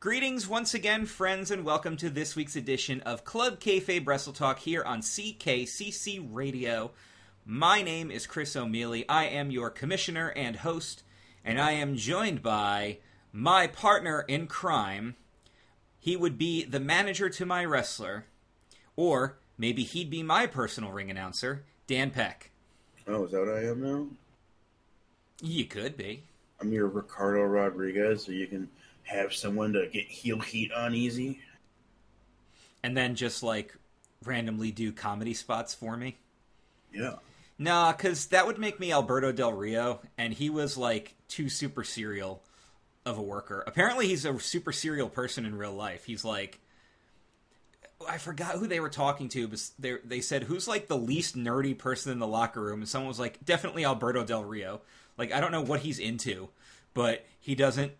Greetings once again, friends, and welcome to this week's edition of Club Kayfabe Wrestle Talk here on CKCC Radio. My name is Chris O'Mealy. I am your commissioner and host, and I am joined by my partner in crime. He would be the manager to my wrestler, or maybe he'd be my personal ring announcer, Dan Peck. Oh, is that what I am now? You could be. I'm your Ricardo Rodriguez, so you can have someone to get heel heat on easy. And then just like randomly do comedy spots for me. Yeah. Nah, because that would make me Alberto Del Rio, and he was like too super serial of a worker. Apparently, he's a super serial person in real life. He's like, I forgot who they were talking to, but they they said who's like the least nerdy person in the locker room, and someone was like, definitely Alberto Del Rio. Like, I don't know what he's into, but he doesn't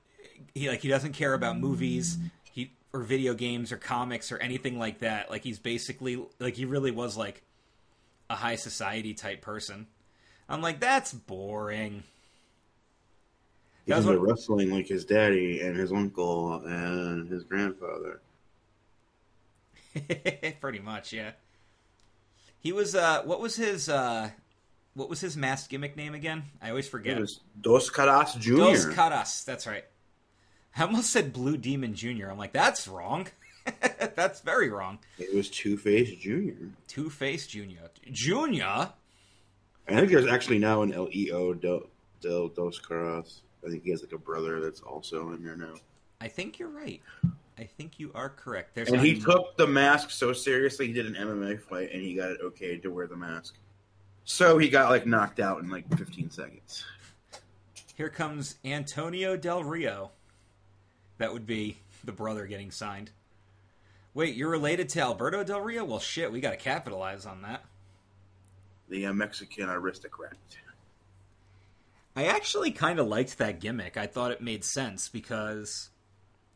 he like he doesn't care about movies he or video games or comics or anything like that. Like he's basically like he really was like a high society type person. I'm like that's boring. He's That's into what- wrestling like his daddy and his uncle and his grandfather. Pretty much, yeah. He was uh what was his uh what was his masked gimmick name again? I always forget. It was Dos Caras Jr. Dos Caras, that's right. I almost said Blue Demon Jr. I'm like, that's wrong. that's very wrong. It was Two Face Jr. Two Face Junior. Junior? I think there's actually now an LEO Del, Del Dos Caras. I think he has like a brother that's also in there now. I think you're right. I think you are correct. There's And he took the mask so seriously, he did an MMA fight and he got it okay to wear the mask. So he got like knocked out in like 15 seconds. Here comes Antonio Del Rio. That would be the brother getting signed. Wait, you're related to Alberto Del Rio? Well, shit, we got to capitalize on that. The uh, Mexican aristocrat. I actually kind of liked that gimmick. I thought it made sense because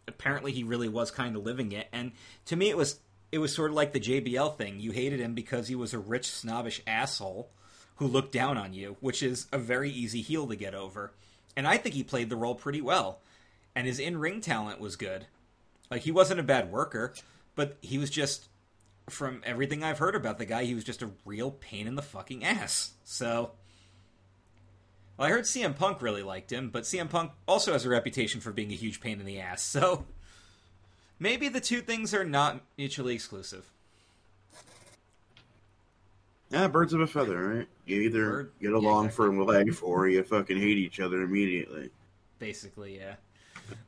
apparently he really was kind of living it, and to me, it was it was sort of like the JBL thing. You hated him because he was a rich, snobbish asshole who looked down on you, which is a very easy heel to get over. And I think he played the role pretty well, and his in ring talent was good. Like he wasn't a bad worker, but he was just from everything I've heard about the guy, he was just a real pain in the fucking ass. So well, I heard CM Punk really liked him, but CM Punk also has a reputation for being a huge pain in the ass, so maybe the two things are not mutually exclusive. Yeah, birds of a feather, right? You either Bird- get yeah, along exactly. for life or you fucking hate each other immediately. Basically, yeah.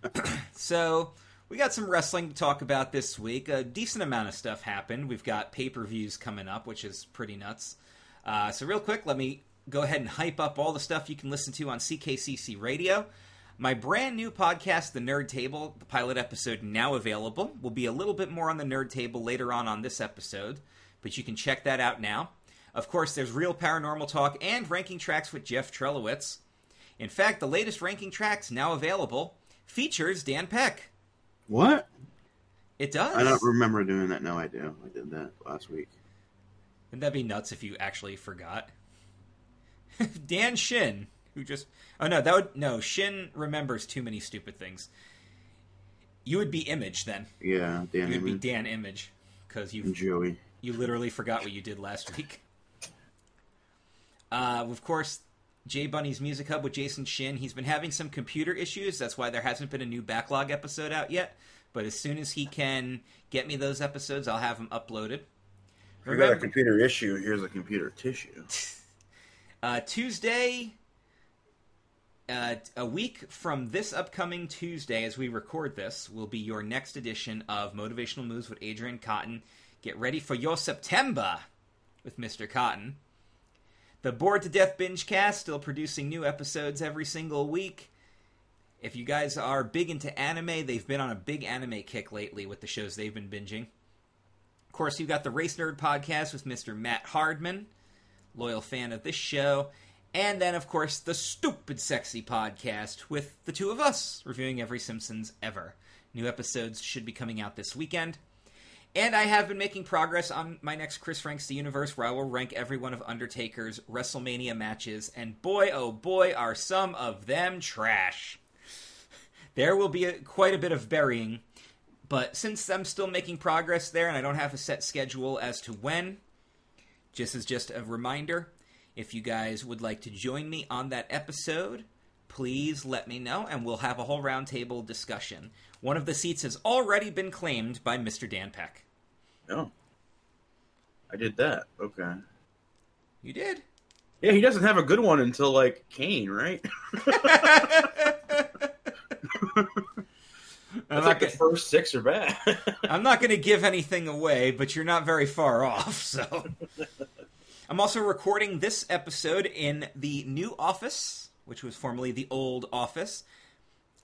so, we got some wrestling to talk about this week. A decent amount of stuff happened. We've got pay per views coming up, which is pretty nuts. Uh, so, real quick, let me go ahead and hype up all the stuff you can listen to on CKCC Radio. My brand new podcast, The Nerd Table, the pilot episode now available. Will be a little bit more on the Nerd Table later on on this episode, but you can check that out now. Of course, there's Real Paranormal Talk and Ranking Tracks with Jeff Trelowitz. In fact, the latest Ranking Tracks now available features Dan Peck. What? It does. I don't remember doing that. No, I do. I did that last week. Wouldn't that be nuts if you actually forgot? Dan Shin, who just oh no, that would no Shin remembers too many stupid things. You would be Image then. Yeah, Dan You would be Dan Image because you Joey. you literally forgot what you did last week. Uh, of course, J Bunny's Music Hub with Jason Shin. He's been having some computer issues. That's why there hasn't been a new backlog episode out yet. But as soon as he can get me those episodes, I'll have them uploaded. If you got a computer issue, here's a computer tissue. Uh, Tuesday, uh, a week from this upcoming Tuesday, as we record this, will be your next edition of Motivational Moves with Adrian Cotton. Get ready for your September with Mr. Cotton. The Bored to Death Binge Cast, still producing new episodes every single week. If you guys are big into anime, they've been on a big anime kick lately with the shows they've been binging. Of course, you've got the Race Nerd Podcast with Mr. Matt Hardman loyal fan of this show. And then, of course, the Stupid Sexy podcast with the two of us reviewing every Simpsons ever. New episodes should be coming out this weekend. And I have been making progress on my next Chris Ranks the Universe, where I will rank every one of Undertaker's WrestleMania matches. And boy, oh boy, are some of them trash. There will be a, quite a bit of burying but since I'm still making progress there and I don't have a set schedule as to when, just as just a reminder, if you guys would like to join me on that episode, please let me know and we'll have a whole roundtable discussion. One of the seats has already been claimed by Mr. Dan Peck. No. I did that. Okay. You did? Yeah, he doesn't have a good one until like Kane, right? I'm not, like the gonna, first six are bad. I'm not going to give anything away, but you're not very far off, so. I'm also recording this episode in the new office, which was formerly the old office.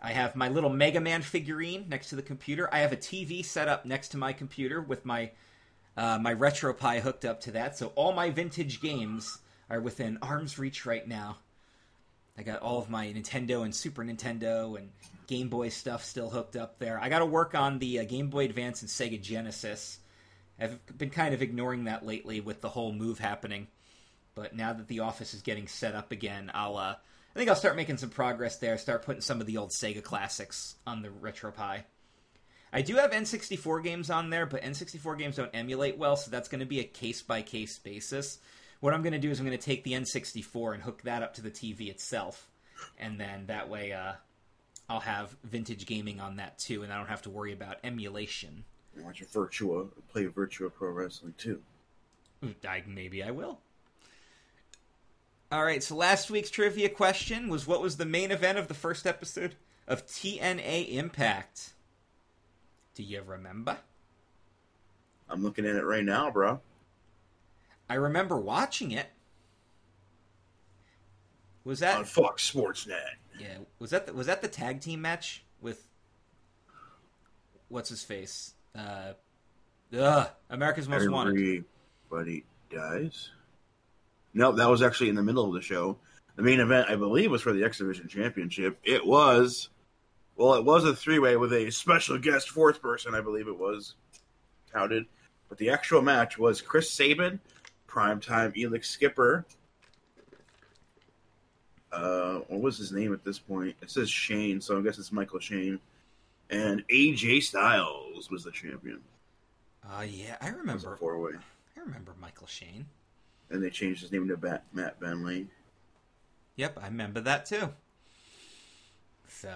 I have my little Mega Man figurine next to the computer. I have a TV set up next to my computer with my uh, my RetroPie hooked up to that, so all my vintage games are within arm's reach right now. I got all of my Nintendo and Super Nintendo and Game Boy stuff still hooked up there. I got to work on the uh, Game Boy Advance and Sega Genesis. I've been kind of ignoring that lately with the whole move happening, but now that the office is getting set up again, I'll uh, I think I'll start making some progress there. Start putting some of the old Sega classics on the RetroPie. I do have N64 games on there, but N64 games don't emulate well, so that's going to be a case by case basis. What I'm going to do is I'm going to take the N64 and hook that up to the TV itself, and then that way uh, I'll have vintage gaming on that too, and I don't have to worry about emulation. Watch a Virtua, play Virtua Pro Wrestling too. I, maybe I will. All right, so last week's trivia question was what was the main event of the first episode of TNA Impact? Do you remember? I'm looking at it right now, bro. I remember watching it. Was that On Fox Sports Net. yeah? Was that the, was that the tag team match with what's his face? Uh, ugh, America's Most Wanted. Everybody dies. Nope, that was actually in the middle of the show. The main event, I believe, was for the X Division Championship. It was, well, it was a three way with a special guest fourth person, I believe it was touted. But the actual match was Chris Sabin, primetime Elix Skipper. Uh, what was his name at this point? It says Shane, so I guess it's Michael Shane. And AJ Styles was the champion. Uh, yeah, I It was a remember. four way. I remember Michael Shane. And they changed his name to Bat- Matt Bentley. Yep, I remember that too. So.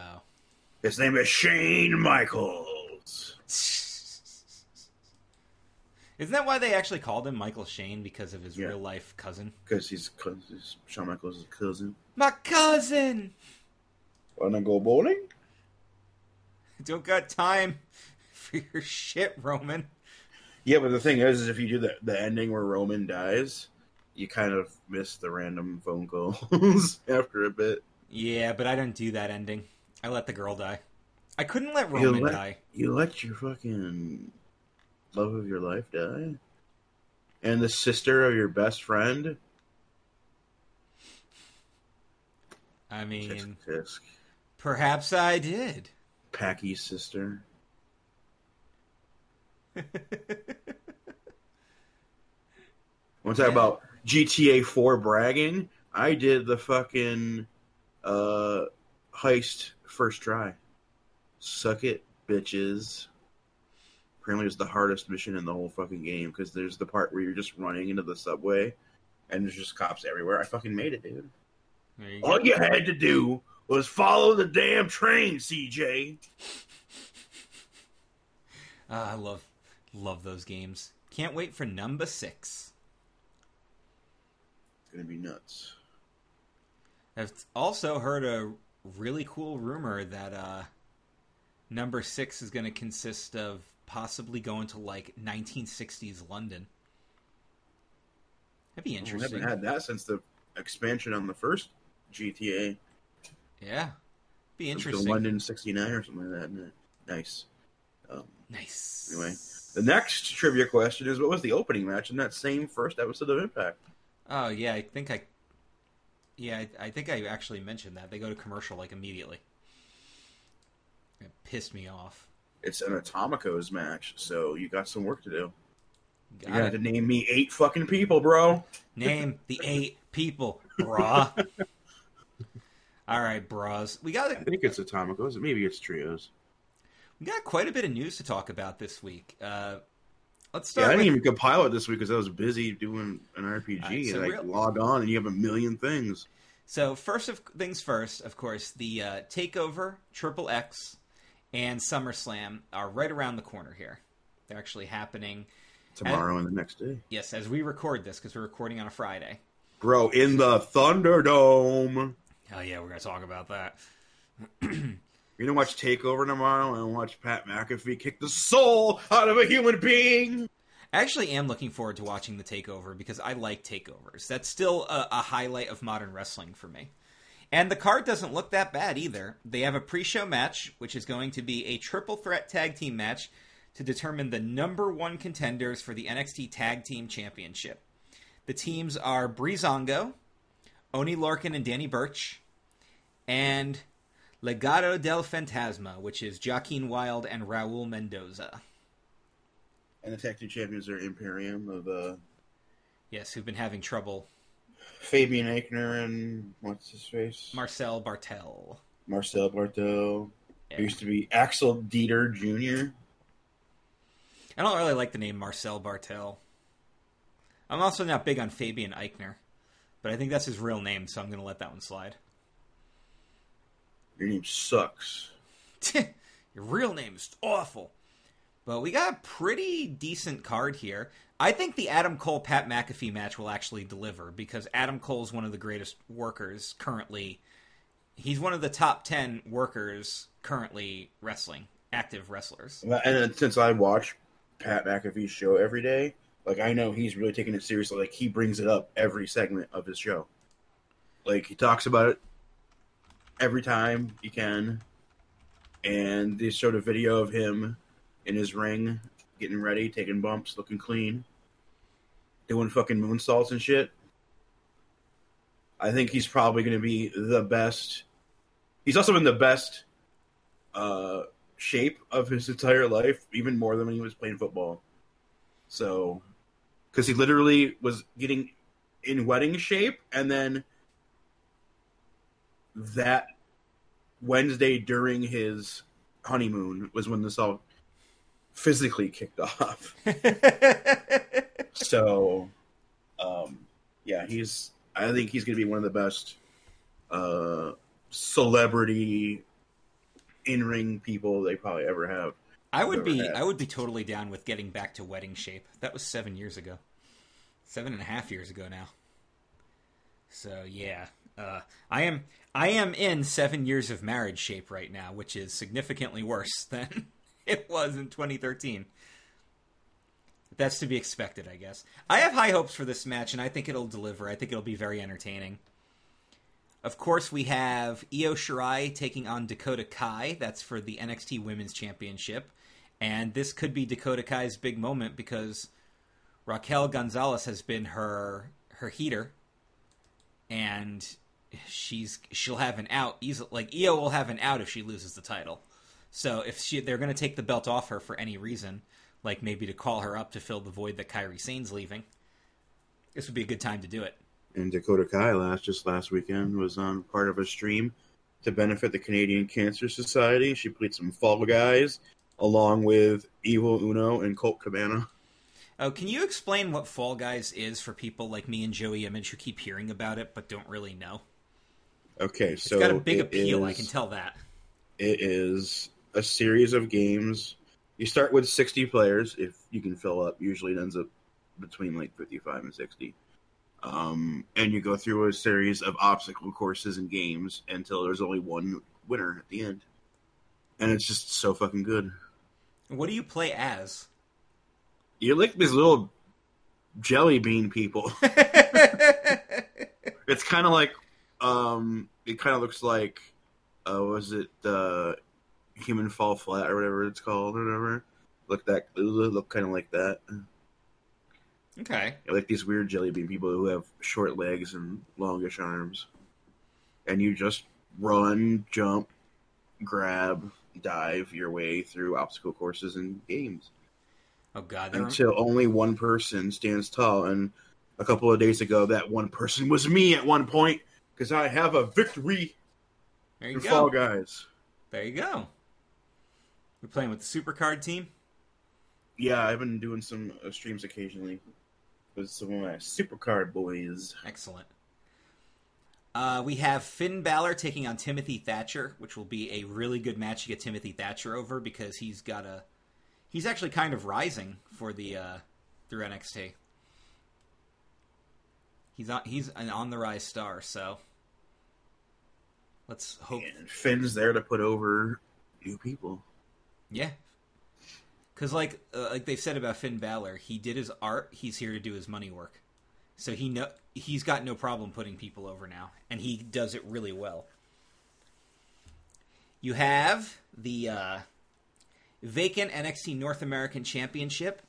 His name is Shane Michaels. Isn't that why they actually called him Michael Shane because of his Yeah. real life cousin? Because he's, cause he's Shawn Michaels' cousin. My cousin. Wanna go bowling? Don't got time for your shit, Roman. Yeah, but the thing is, is if you do the, the ending where Roman dies, you kind of miss the random phone calls after a bit. Yeah, but I don't do that ending. I let the girl die. I couldn't let You Roman let- die. You let your fucking love of your life die? And the sister of your best friend? I mean, tisk. perhaps I did. Packie's sister. Want to talk about GTA 4 bragging? I did the fucking uh, heist first try. Suck it, bitches. Apparently, it's the hardest mission in the whole fucking game because there's the part where you're just running into the subway and there's just cops everywhere. I fucking made it, dude. You All you had to do was follow the damn train, CJ. Ah, I love, love those games. Can't wait for number six. It's gonna be nuts. I've also heard a really cool rumor that uh, number six is going to consist of possibly going to like 1960s London. That'd be We interesting. haven't had that since the expansion on the first GTA. yeah, be interesting. To London '69 or something like that. Nice. Um, Nice. Anyway. the next trivia question is: What was the opening match in that same first episode of Impact? Oh yeah, I think I. Yeah, I, I think I actually mentioned that they go to commercial like immediately. It pissed me off. It's an Atomicos match, so you got some work to do. Got You got it. to name me eight fucking people, bro. Name the eight people, brah. All right, bras. We got I think it's Atomicos. Maybe it's trios. We got quite a bit of news to talk about this week. Uh, let's Yeah, I didn't with even compile it this week because I was busy doing an RPG. Alright, so and I real- log on and you have a million things. So first of things first, of course, the uh, Takeover, Triple X, and SummerSlam are right around the corner here. They're actually happening. Tomorrow and the next day. Yes, as we record this because we're recording on a Friday. Bro, in the Thunderdome. Hell yeah, we're gonna talk about that. You're gonna watch Takeover tomorrow and watch Pat McAfee kick the soul out of a human being. I actually am looking forward to watching the Takeover because I like takeovers. That's still a, a highlight of modern wrestling for me. And the card doesn't look that bad either. They have a pre-show match, which is going to be a triple threat tag team match to determine the number one contenders for the NXT Tag Team Championship. The teams are Breezango, Oney Lorcan and Danny Burch, and Legado del Fantasma, which is Joaquin Wilde and Raul Mendoza. And the tag team champions are Imperium of uh, Yes, who've been having trouble. Fabian Aichner and what's his face? Marcel Barthel. Marcel Barthel. Yeah. Used to be Axel Dieter Jr. I don't really like the name Marcel Barthel. I'm also not big on Fabian Aichner, but I think that's his real name, so I'm going to let that one slide. Your name sucks. Your real name is awful. But we got a pretty decent card here. I think the Adam Cole Pat McAfee match will actually deliver because Adam Cole is one of the greatest workers currently. He's one of the top 10 workers currently wrestling, active wrestlers. And since I watch Pat McAfee's show every day, like I know he's really taking it seriously. Like he brings it up every segment of his show. Like he talks about it every time he can. And they showed a video of him in his ring, getting ready, taking bumps, looking clean, doing fucking moonsaults and shit. I think he's probably going to be the best. He's also in the best uh, shape of his entire life, even more than when he was playing football. So, because he literally was getting in wedding shape, and then that Wednesday during his honeymoon was when this all physically kicked off. So, um, yeah, he's. I think he's going to be one of the best uh, celebrity in-ring people they probably ever have. I would be. Had. I would be totally down with getting back to wedding shape. That was seven years ago. Seven and a half years ago now. So yeah. Uh, I am I am in seven years of marriage shape right now, which is significantly worse than it was in twenty thirteen. That's to be expected, I guess. I have high hopes for this match and I think it'll deliver. I think it'll be very entertaining. Of course, we have Io Shirai taking on Dakota Kai. That's for the NXT Women's Championship. And this could be Dakota Kai's big moment because Raquel Gonzalez has been her her heater, and she's she'll have an out. Easily, like Io will have an out if she loses the title. So if she they're going to take the belt off her for any reason, like maybe to call her up to fill the void that Kairi Sane's leaving, this would be a good time to do it. And Dakota Kai last just last weekend was on part of a stream to benefit the Canadian Cancer Society. She played some Fall Guys along with Evil Uno and Colt Cabana. Oh, can you explain what Fall Guys is for people like me and Joey Image who keep hearing about it but don't really know? Okay, It's so it's got a big appeal, I can tell that. It is a series of games. You start with 60 players if you can fill up. Usually it ends up between like 55 and 60. Um, and you go through a series of obstacle courses and games until there's only one winner at the end. And it's just so fucking good. What do you play as? You're like these little jelly bean people. it's kind of like, um, it kind of looks like, uh, was it uh, Human Fall Flat or whatever it's called or whatever? Look that look kind of like that. okay. Like these weird jelly bean people who have short legs and longish arms, and you just run, jump, grab, dive your way through obstacle courses and games Oh god, until only one person stands tall. And a couple of days ago, that one person was me at one point because I have a victory there you go. Fall Guys. There you go. We're playing with the Supercard team. Yeah, I've been doing some uh, streams occasionally with some of my Supercard boys. Excellent. Uh, we have Finn Balor taking on Timothy Thatcher, which will be a really good match to get Timothy Thatcher over because he's got a he's actually kind of rising for the uh, through NXT. He's on he's an on the rise star, so let's hope. And Finn's there to put over new people. Yeah, because like uh, like they've said about Finn Balor, he did his art. He's here to do his money work. So he know he's got no problem putting people over now, and he does it really well. You have the uh, vacant NXT North American Championship.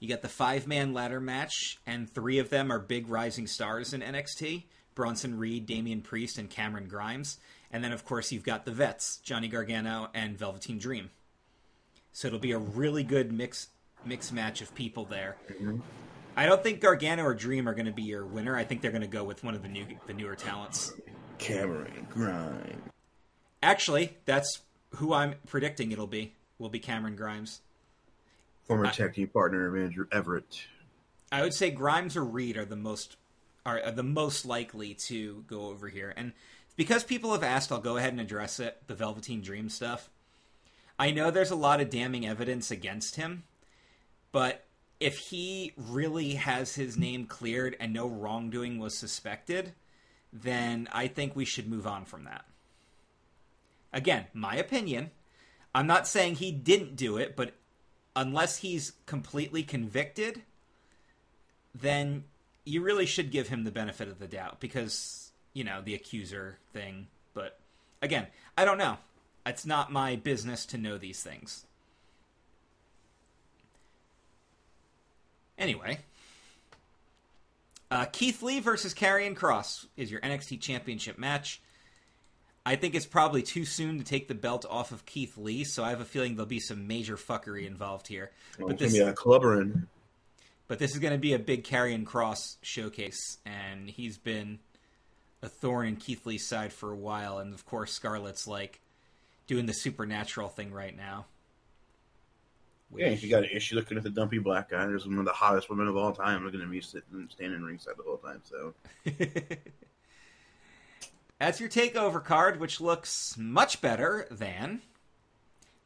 You got the five man ladder match, and three of them are big rising stars in NXT Bronson Reed, Damian Priest, and Cameron Grimes. And then, of course, you've got the vets, Johnny Gargano and Velveteen Dream. So it'll be a really good mix mix match of people there. Mm-hmm. I don't think Gargano or Dream are going to be your winner. I think they're going to go with one of the new the newer talents. Cameron Grimes. Actually, that's who I'm predicting it'll be. Will be Cameron Grimes. Former I- team partner of Andrew Everett. I would say Grimes or Reed are the most are, are the most likely to go over here, and because people have asked, I'll go ahead and address it. The Velveteen Dream stuff. I know there's a lot of damning evidence against him, but if he really has his name cleared and no wrongdoing was suspected, then I think we should move on from that. Again, my opinion. I'm not saying he didn't do it, but unless he's completely convicted, then you really should give him the benefit of the doubt because, you know, the accuser thing. But again, I don't know. It's not my business to know these things. Anyway, uh, Keith Lee versus Karrion Kross is your NXT Championship match. I think it's probably too soon to take the belt off of Keith Lee, so I have a feeling there'll be some major fuckery involved here. Well, But this, clubbering. but this is going to be a big Karrion Kross showcase, and he's been a thorn in Keith Lee's side for a while. And of course, Scarlett's like doing the supernatural thing right now. Yeah, if you got an issue looking at the dumpy black guy, there's one of the hottest women of all time looking at me sitting and standing ringside the whole time. So That's your takeover card, which looks much better than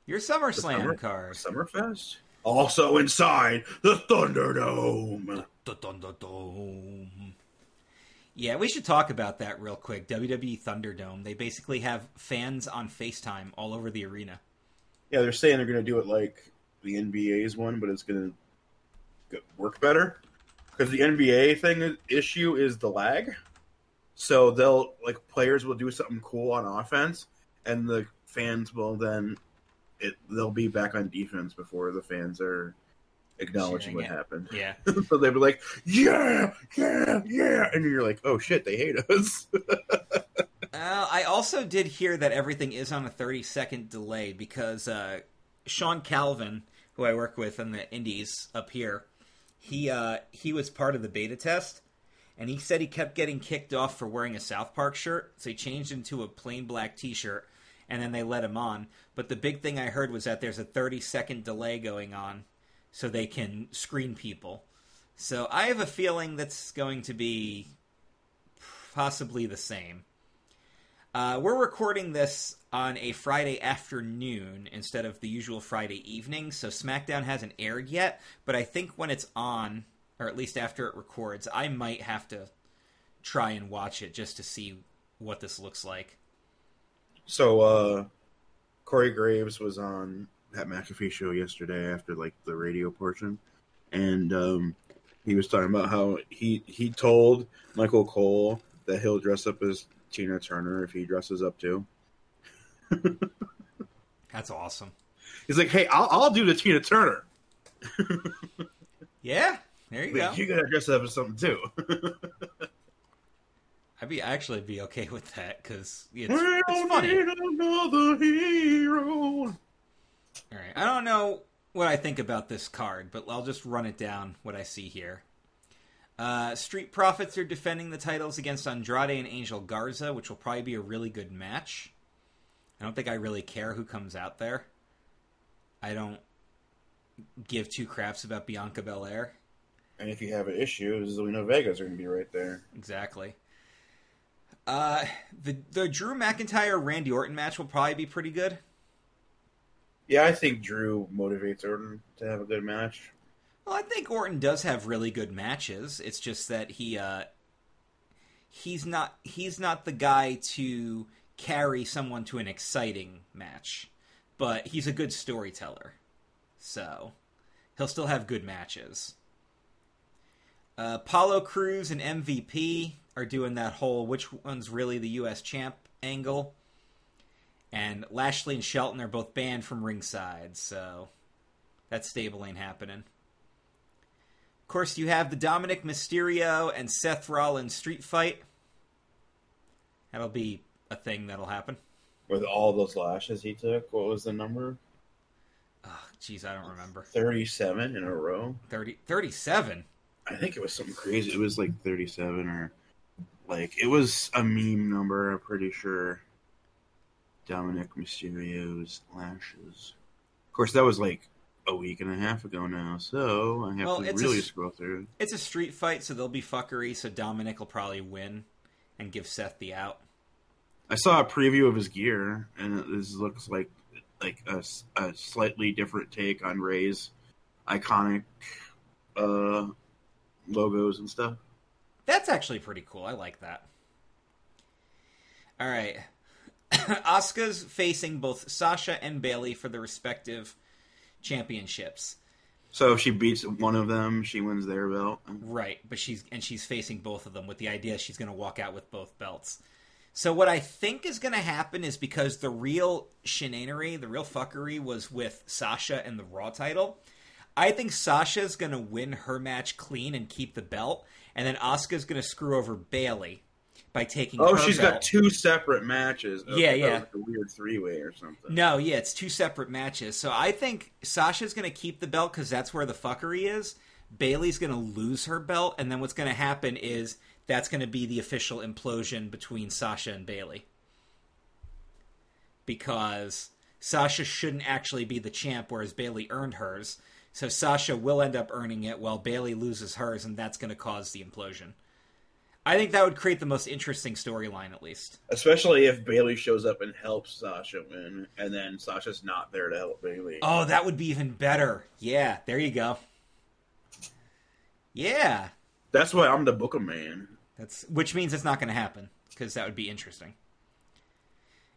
your SummerSlam Summer- card. Summerfest. Also inside the Thunderdome. The Thunderdome. Yeah, we should talk about that real quick. WWE Thunderdome. They basically have fans on FaceTime all over the arena. Yeah, they're saying they're going to do it like the NBA's one, but it's going to work better because the NBA thing issue is the lag. So they'll like players will do something cool on offense, and the fans will then it they'll be back on defense before the fans are acknowledging what it. happened. Yeah. so they'll be like, "Yeah, yeah, yeah," and you're like, "Oh shit, they hate us." Uh, I also did hear that everything is on a 30 second delay because uh, Sean Calvin, who I work with in the Indies up here, he uh, he was part of the beta test, and he said he kept getting kicked off for wearing a South Park shirt, so he changed into a plain black T-shirt, and then they let him on. But the big thing I heard was that there's a 30 second delay going on, so they can screen people. So I have a feeling that's going to be possibly the same. Uh, we're recording this on a Friday afternoon instead of the usual Friday evening, so SmackDown hasn't aired yet. But I think when it's on, or at least after it records, I might have to try and watch it just to see what this looks like. So uh Corey Graves was on that McAfee show yesterday after like the radio portion, and um, he was talking about how he he told Michael Cole that he'll dress up as Tina Turner if he dresses up too. That's awesome. He's like, "Hey, I'll, I'll do the Tina Turner. Yeah, there you go. You gotta dress up as something too." I'd be actually be okay with that because it's, we it's don't funny. need another hero. All right. I don't know what I think about this card, but I'll just run it down what I see here. Uh, Street Profits are defending the titles against Andrade and Angel Garza, which will probably be a really good match. I don't think I really care who comes out there. I don't give two craps about Bianca Belair. And if you have an issue, Zelina Vega's are going to be right there. Exactly. Uh, the the Drew McIntyre Randy Orton match will probably be pretty good. Yeah, I think Drew motivates Orton to have a good match. Well, I think Orton does have really good matches. It's just that he uh, he's not he's not the guy to carry someone to an exciting match, but he's a good storyteller. So he'll still have good matches. Uh, Apollo Crews and MVP are doing that whole which one's really the U.S. champ angle. And Lashley and Shelton are both banned from ringside, so that stable ain't happening. Of course, you have the Dominik Mysterio and Seth Rollins street fight. That'll be a thing that'll happen. With all those lashes he took, what was the number? Oh, jeez, I don't remember. 37 in a row? 30, 37? I think it was something crazy. It was like 37 or like it was a meme number, I'm pretty sure. Dominik Mysterio's lashes. Of course, that was like a week and a half ago now, so I have Well, to really a- scroll through. It's a street fight, so there'll be fuckery, so Dominic will probably win and give Seth the out. I saw a preview of his gear, and it- this looks like like a, s- a slightly different take on Ray's iconic uh, logos and stuff. That's actually pretty cool. I like that. All right. Asuka's facing both Sasha and Bayley for the respective championships. So if she beats one of them, she wins their belt. Right, but she's and she's facing both of them with the idea she's going to walk out with both belts. So what I think is going to happen is because the real shenanery, the real fuckery was with Sasha and the Raw title. I think Sasha's going to win her match clean and keep the belt, and then Asuka's going to screw over Bayley by taking. Oh, she's belt. got two separate matches. Oh, Yeah, yeah. like a weird three way or something. No, yeah, it's two separate matches. So I think Sasha's going to keep the belt because that's where the fuckery is. Bayley's going to lose her belt, and then what's going to happen is that's going to be the official implosion between Sasha and Bayley. Because Sasha shouldn't actually be the champ, whereas Bayley earned hers. So Sasha will end up earning it while Bayley loses hers, and that's going to cause the implosion. I think that would create the most interesting storyline, at least. Especially if Bayley shows up and helps Sasha win, and then Sasha's not there to help Bayley. Oh, that would be even better. Yeah, there you go. Yeah, That's why I'm the Book of Man. that's which means it's not going to happen because that would be interesting.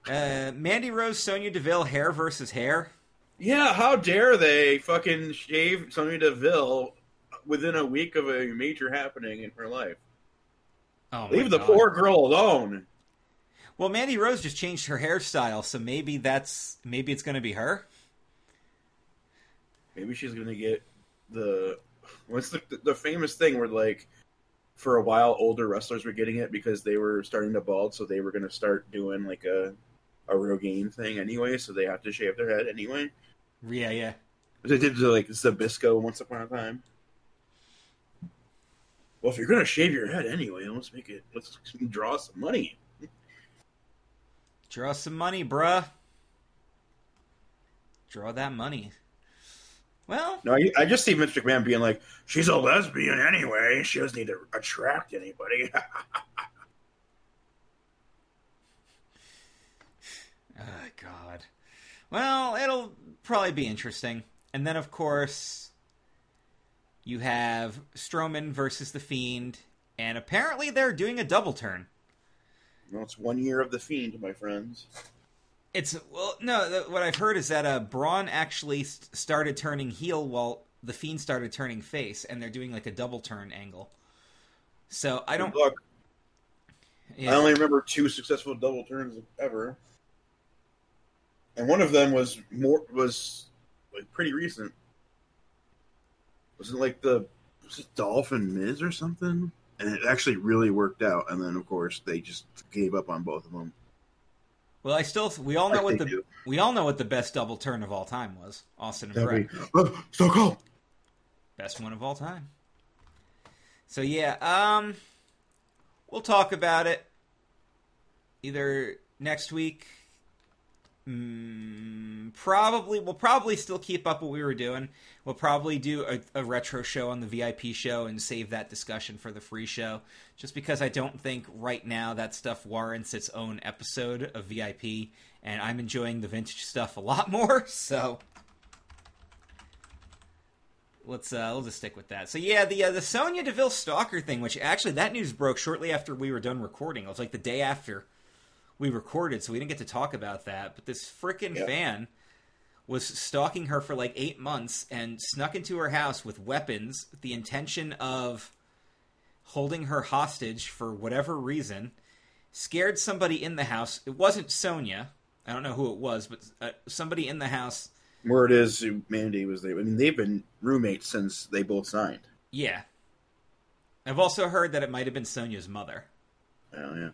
Uh, Mandy Rose, Sonya Deville, hair versus hair. Yeah, how dare they fucking shave Sonya Deville within a week of a major happening in her life? Oh, Leave the God. poor girl alone. Well, Mandy Rose just changed her hairstyle, so maybe that's maybe it's going to be her. Maybe she's gonna get the what's the the famous thing where like for a while older wrestlers were getting it because they were starting to bald, so they were gonna start doing like a a real game thing anyway, so they have to shave their head anyway. Yeah, yeah. They did to like Zbyszko once upon a time. Well, if you're gonna shave your head anyway, let's make it. Let's draw some money. Draw some money, bruh. Draw that money. Well, No, I, I just see Vince McMahon being like, "She's a lesbian anyway. She doesn't need to attract anybody." Oh, God. Well, it'll probably be interesting. And then, of course, you have Strowman versus The Fiend, and apparently they're doing a double turn. no, it's one year of the fiend, my friends. It's, well, no, th- what I've heard is that uh, Braun actually st- started turning heel while The Fiend started turning face, and they're doing like a double turn angle. So I don't. Look, yeah. I only remember two successful double turns ever, and one of them was more was like pretty recent. Was it like the was it Dolphin Miz or something? And it actually really worked out. And then of course they just gave up on both of them. Well, I still. We all know Like what the do. we all know what the best double turn of all time was. Austin and Bray. Be, oh, so cool. best one of all time. So yeah, um, we'll talk about it either next week Mm, probably we'll probably still keep up what we were doing. We'll probably do a, a, retro show on the VIP show and save that discussion for the free show. Just because I don't think right now that stuff warrants its own episode of VIP, and I'm enjoying the vintage stuff a lot more. So let's uh, we'll just stick with that. So yeah, the uh, the Sonya Deville stalker thing, which actually that news broke shortly after we were done recording. It was like the day after we recorded, so we didn't get to talk about that. But this freaking fan was stalking her for like eight months and snuck into her house with weapons with the intention of holding her hostage for whatever reason. Scared somebody in the house. It wasn't Sonya. I don't know who it was, but uh, somebody in the house. Word is Mandy was there. I mean, they've been roommates since they both signed. Yeah. I've also heard that it might have been Sonya's mother. Oh yeah.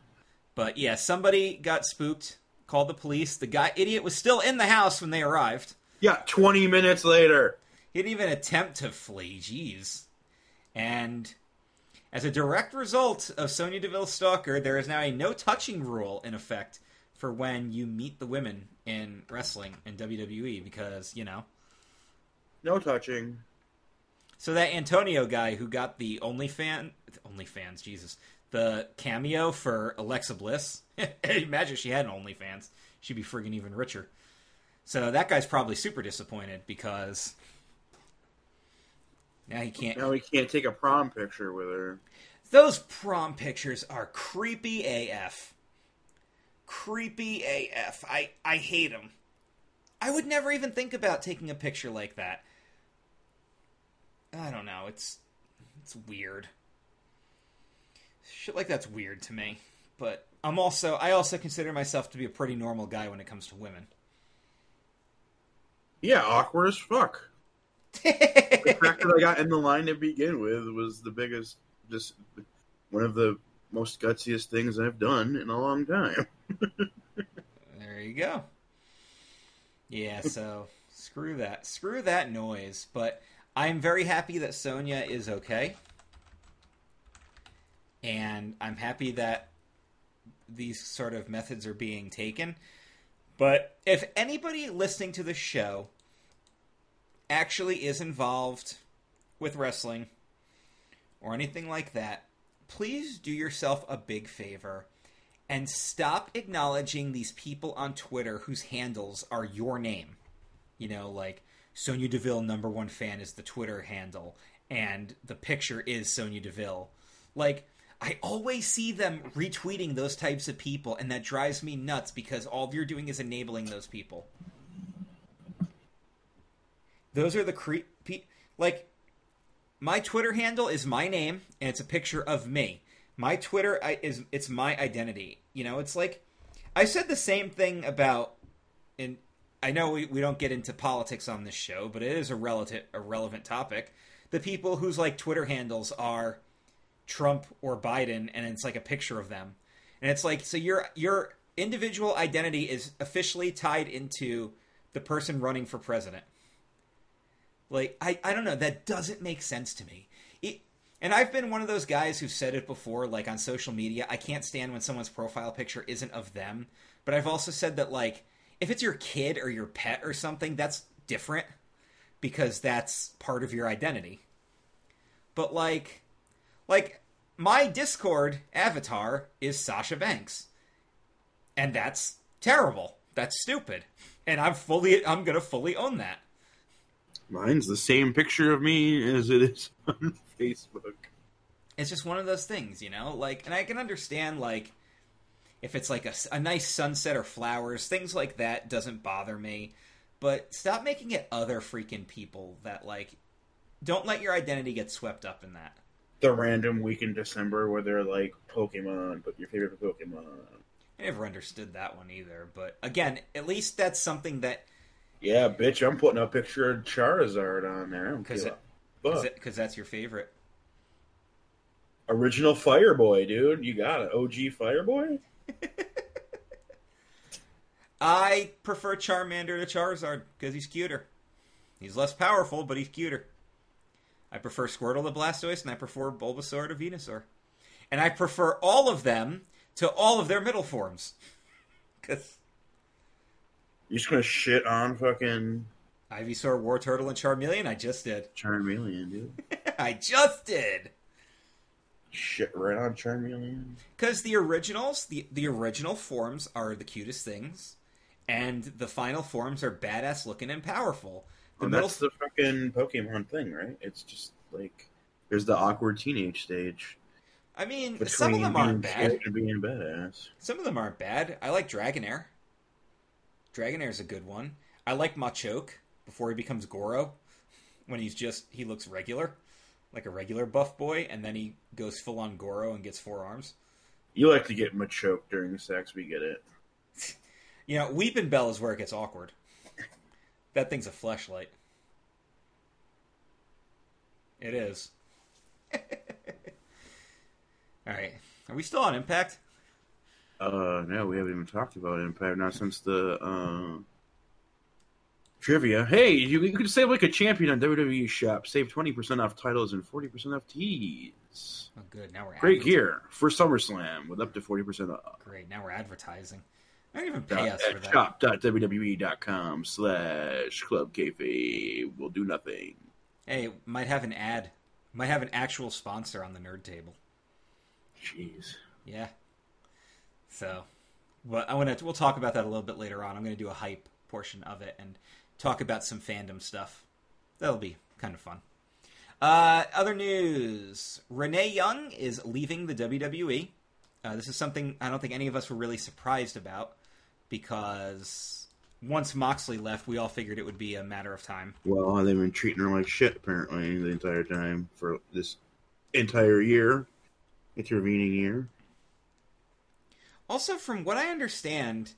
But yeah, somebody got spooked, called the police. The guy idiot was still in the house when they arrived. Yeah, 20 minutes later. He didn't even attempt to flee. Jeez. And as a direct result of Sonya Deville's stalker, there is now a no touching rule in effect for when you meet the women in wrestling in WWE because, you know. No touching. So that Antonio guy who got the OnlyFan, OnlyFans, Jesus, the cameo for Alexa Bliss. Imagine she had an OnlyFans. She'd be friggin' even richer. So that guy's probably super disappointed because now he can't. Now he can't take a prom picture with her. Those prom pictures are creepy AF. Creepy AF. I I hate them. I would never even think about taking a picture like that. I don't know. It's it's weird shit like that's weird to me. But I'm also I also consider myself to be a pretty normal guy when it comes to women. Yeah, awkward as fuck. the fact that I got in the line to begin with was the biggest, just one of the most gutsiest things I've done in a long time. there you go. Yeah, so screw that. Screw that noise. But I'm very happy that Sonya is okay and I'm happy that these sort of methods are being taken. But if anybody listening to the show actually is involved with wrestling or anything like that, please do yourself a big favor and stop acknowledging these people on Twitter whose handles are your name. You know, like Sonya Deville number one fan is the Twitter handle, and the picture is Sonya Deville. Like, I always see them retweeting those types of people, and that drives me nuts because all you're doing is enabling those people. Those are the creepy. Like, my Twitter handle is my name, and it's a picture of me. My Twitter is it's my identity. You know, it's like I said the same thing about. And I know we, we don't get into politics on this show, but it is a relative a relevant topic. The people whose like Twitter handles are Trump or Biden, and it's like a picture of them, and it's like so your your individual identity is officially tied into the person running for president. Like I I don't know that doesn't make sense to me. It, and I've been one of those guys who've said it before, like on social media. I can't stand when someone's profile picture isn't of them. But I've also said that like if it's your kid or your pet or something, that's different because that's part of your identity. But like like my Discord avatar is Sasha Banks. And that's terrible. That's stupid. And I'm fully I'm going to fully own that. Mine's the same picture of me as it is on Facebook. It's just one of those things, you know? Like and I can understand like if it's like a, a nice sunset or flowers, things like that doesn't bother me. But stop making it other freaking people that like don't let your identity get swept up in that the random week in December where they're like Pokemon, put your favorite Pokemon. I never understood that one either, but again, at least that's something that. Yeah, bitch, I'm putting a picture of Charizard on there because because that's your favorite. Original Fireboy, dude. You got it. OG Fireboy. I prefer Charmander to Charizard because he's cuter. He's less powerful, but he's cuter. I prefer Squirtle to Blastoise, and I prefer Bulbasaur to Venusaur. And I prefer all of them to all of their middle forms. Because. You're just gonna shit on fucking Ivysaur, Wartortle, and Charmeleon? I just did. Charmeleon, dude. I just did. Shit right on Charmeleon. Because the originals, the, the original forms are the cutest things, and the final forms are badass looking and powerful. The And that's the fucking Pokemon thing, right? It's just like there's the awkward teenage stage I mean, some of them aren't bad. being badass. Some of them aren't bad. I like Dragonair. Dragonair's a good one. I like Machoke before he becomes Goro. When he's just he looks regular, like a regular buff boy, and then he goes full on Goro and gets four arms. You like to get Machoke during sex, we get it. You know, Weepinbell is where it gets awkward. That thing's a flashlight. It is. All right. Are we still on Impact? Uh, no, we haven't even talked about Impact not since the uh, trivia. Hey, you, you could save like a champion on WWE Shop. Save twenty percent off titles and forty percent off tees. Oh, good. Now we're Great advertising. gear for SummerSlam with up to forty percent off. Great. Now we're advertising. Don't even pay us for that. shop.wwe.com slash club kayfabe will do nothing. Hey, might have an ad. Might have an actual sponsor on the nerd table. Jeez. Yeah. So, but I want to. We'll talk about that a little bit later on. I'm going to do a hype portion of it and talk about some fandom stuff. That'll be kind of fun. Uh, other news: Renee Young is leaving the WWE. Uh, this is something I don't think any of us were really surprised about because once Moxley left, we all figured it would be a matter of time. Well, they've been treating her like shit apparently the entire time for this entire year, intervening year. Also, from what I understand,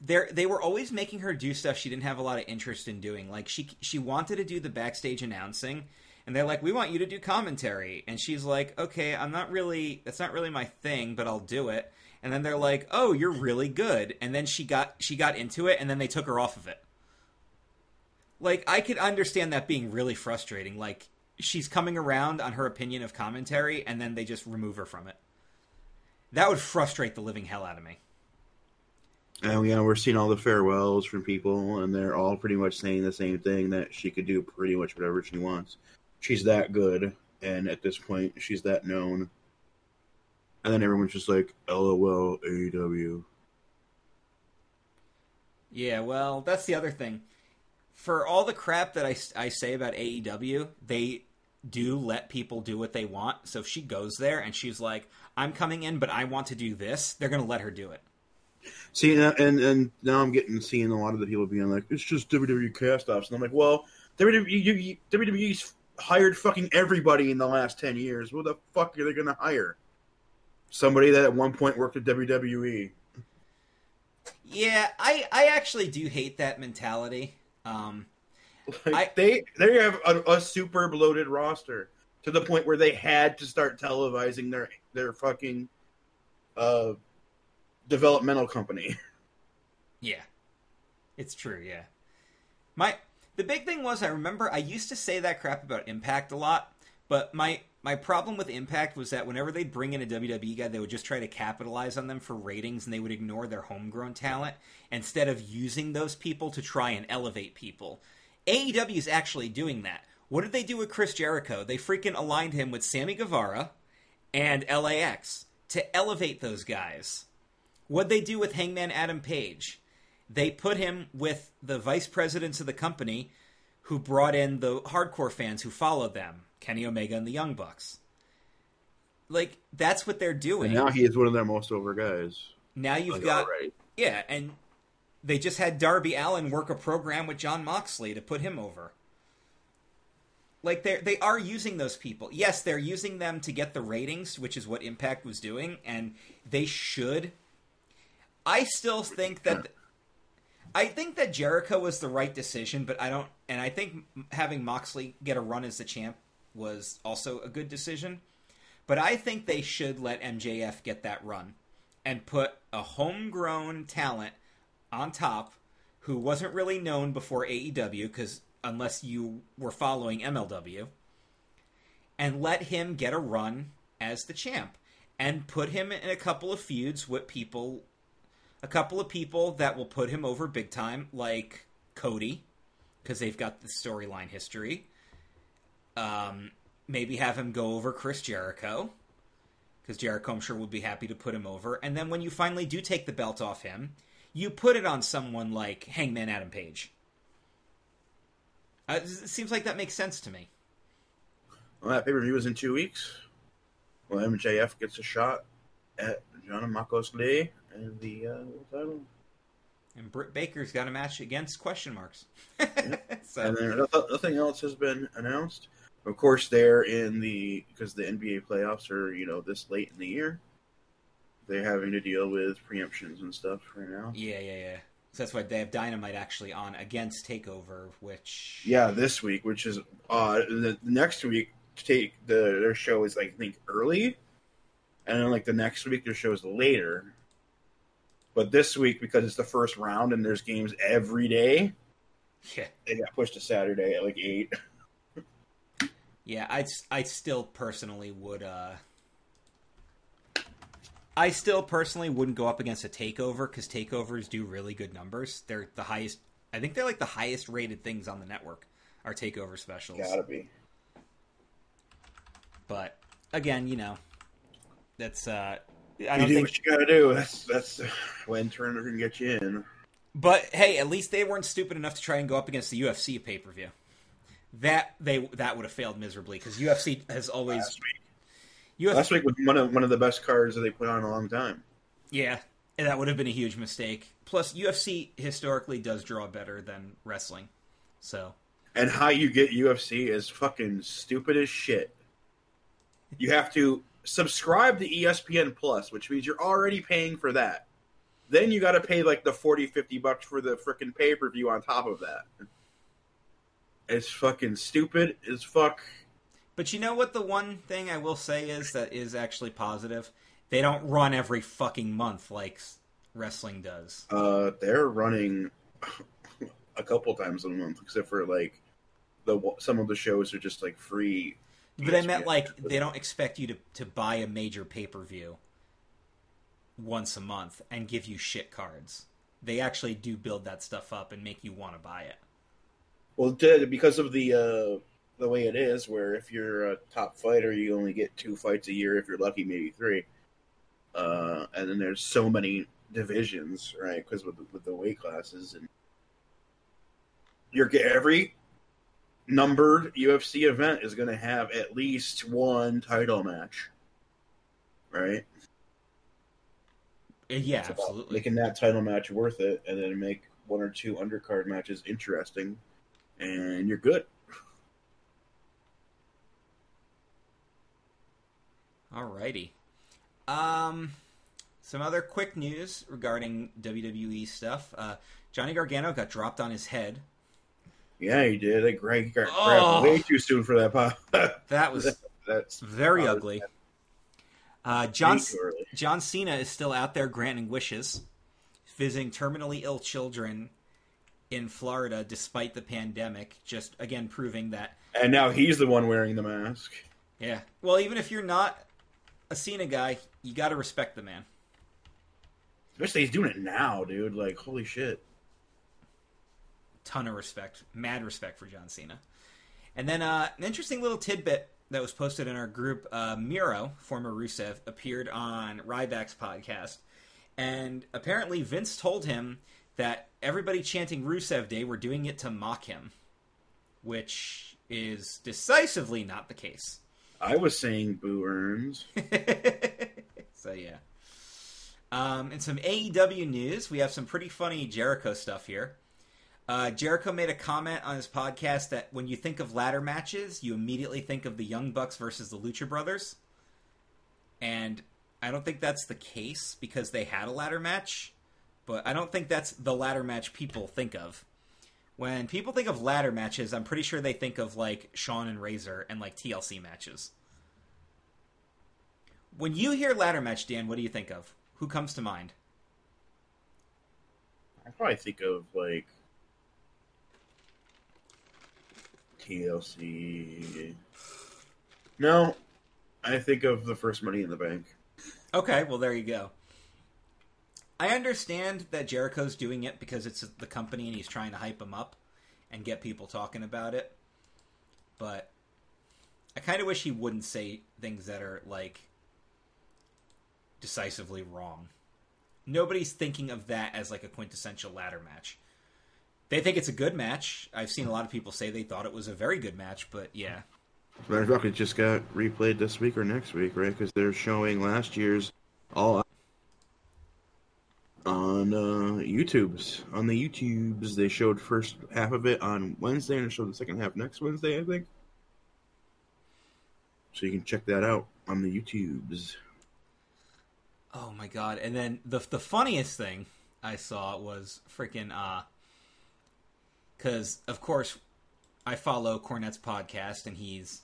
they they were always making her do stuff she didn't have a lot of interest in doing. Like she she wanted to do the backstage announcing, and they're like, "We want you to do commentary," and she's like, "Okay, I'm not really that's not really my thing, but I'll do it." And then they're like, "Oh, you're really good," and then she got she got into it, and then they took her off of it. Like I could understand that being really frustrating. Like she's coming around on her opinion of commentary, and then they just remove her from it. That would frustrate the living hell out of me. And yeah, we're seeing all the farewells from people, and they're all pretty much saying the same thing that she could do pretty much whatever she wants. She's that good, and at this point, she's that known. And then everyone's just like, "LOL, AEW." Yeah, well, that's the other thing. For all the crap that I, I say about AEW, they do let people do what they want. So if she goes there and she's like, I'm coming in, but I want to do this, they're going to let her do it. See, and and now I'm getting seeing a lot of the people being like, "It's just WWE cast-offs," and I'm like, "Well, WWE, WWE's hired fucking everybody in the last ten years. What the fuck are they going to hire? Somebody that at one point worked at. WWE." Yeah, I, I actually do hate that mentality. Um, Like, I- they they have a, a super bloated roster to the point where they had to start televising their their fucking uh developmental company. Yeah. It's true, yeah. My the big thing was I remember I used to say that crap about Impact a lot, but my my problem with Impact was that whenever they'd bring in a WWE guy, they would just try to capitalize on them for ratings and they would ignore their homegrown talent instead of using those people to try and elevate people. AEW is actually doing that. What did they do with Chris Jericho? They freaking aligned him with Sammy Guevara and LAX to elevate those guys. What'd they do with Hangman Adam Page? They put him with the vice presidents of the company who brought in the hardcore fans who followed them, Kenny Omega and the Young Bucks. Like, that's what they're doing. And now he is one of their most over guys. Now you've Like, got already. yeah, and they just had Darby Allin work a program with Jon Moxley to put him over. Like they they are using those people. Yes, they're using them to get the ratings, which is what Impact was doing, and they should. I still think that I think that Jericho was the right decision, but I don't and I think having Moxley get a run as the champ was also a good decision. But I think they should let MJF get that run and put a homegrown talent on top who wasn't really known before AEW because unless you were following MLW and let him get a run as the champ and put him in a couple of feuds with people a couple of people that will put him over big time, like Cody, because they've got the storyline history. Um, maybe have him go over Chris Jericho, because Jericho, I'm sure, would be happy to put him over. And then when you finally do take the belt off him, you put it on someone like Hangman Adam Page. Uh, it seems like that makes sense to me. Well, that pay per view is in two weeks. Well, MJF gets a shot at Jon Moxley and the uh, title. And Britt Baker's got a match against question marks. so. And then nothing else has been announced. Of course, they're in the because the NBA playoffs are you know this late in the year. They're having to deal with preemptions and stuff right now. Yeah, yeah, yeah. So that's why they have Dynamite actually on against Takeover, which yeah, this week, which is uh the next week. Take the their show is like I think early, and then like the next week their show is later. But this week, because it's the first round and there's games every day, yeah, they got pushed to Saturday at like eight. yeah, I I still personally would. uh I still personally wouldn't go up against a takeover because takeovers do really good numbers. They're the highest. I think they're like the highest rated things on the network. Are takeover specials? Gotta be. But again, you know, that's uh, I don't you do think... what you gotta do. That's that's when Turner can get you in. But hey, at least they weren't stupid enough to try and go up against the UFC pay per view. That they that would have failed miserably because UFC has always. Last week. Last week was one of one of the best cards that they put on in a long time. Yeah, that would have been a huge mistake. Plus, UFC historically does draw better than wrestling, so. And how you get UFC is fucking stupid as shit. You have to subscribe to ESPN Plus, which means you're already paying for that. Then you got to pay like the 40, 50 bucks for the freaking pay per view on top of that. It's fucking stupid as fuck. But you know what? The one thing I will say is that is actually positive. They don't run every fucking month like wrestling does. Uh, they're running a couple times a month, except for like the some of the shows are just like free but I meant like they don't expect you to, to buy a major pay per view once a month and give you shit cards. They actually do build that stuff up and make you want to buy it. Well, because of the uh, the way it is, where if you're a top fighter, you only get two fights a year. If you're lucky, maybe three. Uh, and then there's so many divisions, right? Because with, with the weight classes and you're every numbered UFC event is going to have at least one title match, right? Uh, yeah, absolutely. Making that title match worth it, and then make one or two undercard matches interesting, and you're good. Alrighty. Um, some other quick news regarding WWE stuff. Uh, Johnny Gargano got dropped on his head yeah, he did. That Greg got oh, way too soon for that pop. that was that, that's very ugly. Uh, John John Cena is still out there granting wishes, visiting terminally ill children in Florida despite the pandemic. Just again proving that. And now he's the one wearing the mask. Yeah. Well, even if you're not a Cena guy, you got to respect the man. Especially he's doing it now, dude. Like, holy shit ton of respect, mad respect for John Cena. And then uh, an interesting little tidbit that was posted in our group. Uh, Miro, former Rusev, appeared on Ryback's podcast, and apparently Vince told him that everybody chanting Rusev Day were doing it to mock him, which is decisively not the case. I was saying Boo Earns. so yeah. Um, in some AEW news, we have some pretty funny Jericho stuff here. Uh, Jericho made a comment on his podcast that when you think of ladder matches, you immediately think of the Young Bucks versus the Lucha Brothers. And I don't think that's the case because they had a ladder match, but I don't think that's the ladder match people think of. When people think of ladder matches, I'm pretty sure they think of like Shawn and Razor and like TLC matches. When you hear ladder match, Dan, what do you think of? Who comes to mind? I probably think of like TLC. No, I think of the first Money in the Bank. Okay, well there you go. I understand that Jericho's doing it because it's the company and he's trying to hype him up and get people talking about it. But I kind of wish he wouldn't say things that are like decisively wrong. Nobody's thinking of that as like a quintessential ladder match. They think it's a good match. I've seen a lot of people say they thought it was a very good match, but yeah. Matter of fact, it just got replayed this week or next week, right? Because they're showing last year's all on uh, YouTube's. On the YouTube's, they showed first half of it on Wednesday and they showed the second half next Wednesday, I think. So you can check that out on the YouTube's. Oh my god! And then the the funniest thing I saw was freaking uh, because of course I follow Cornette's podcast and he's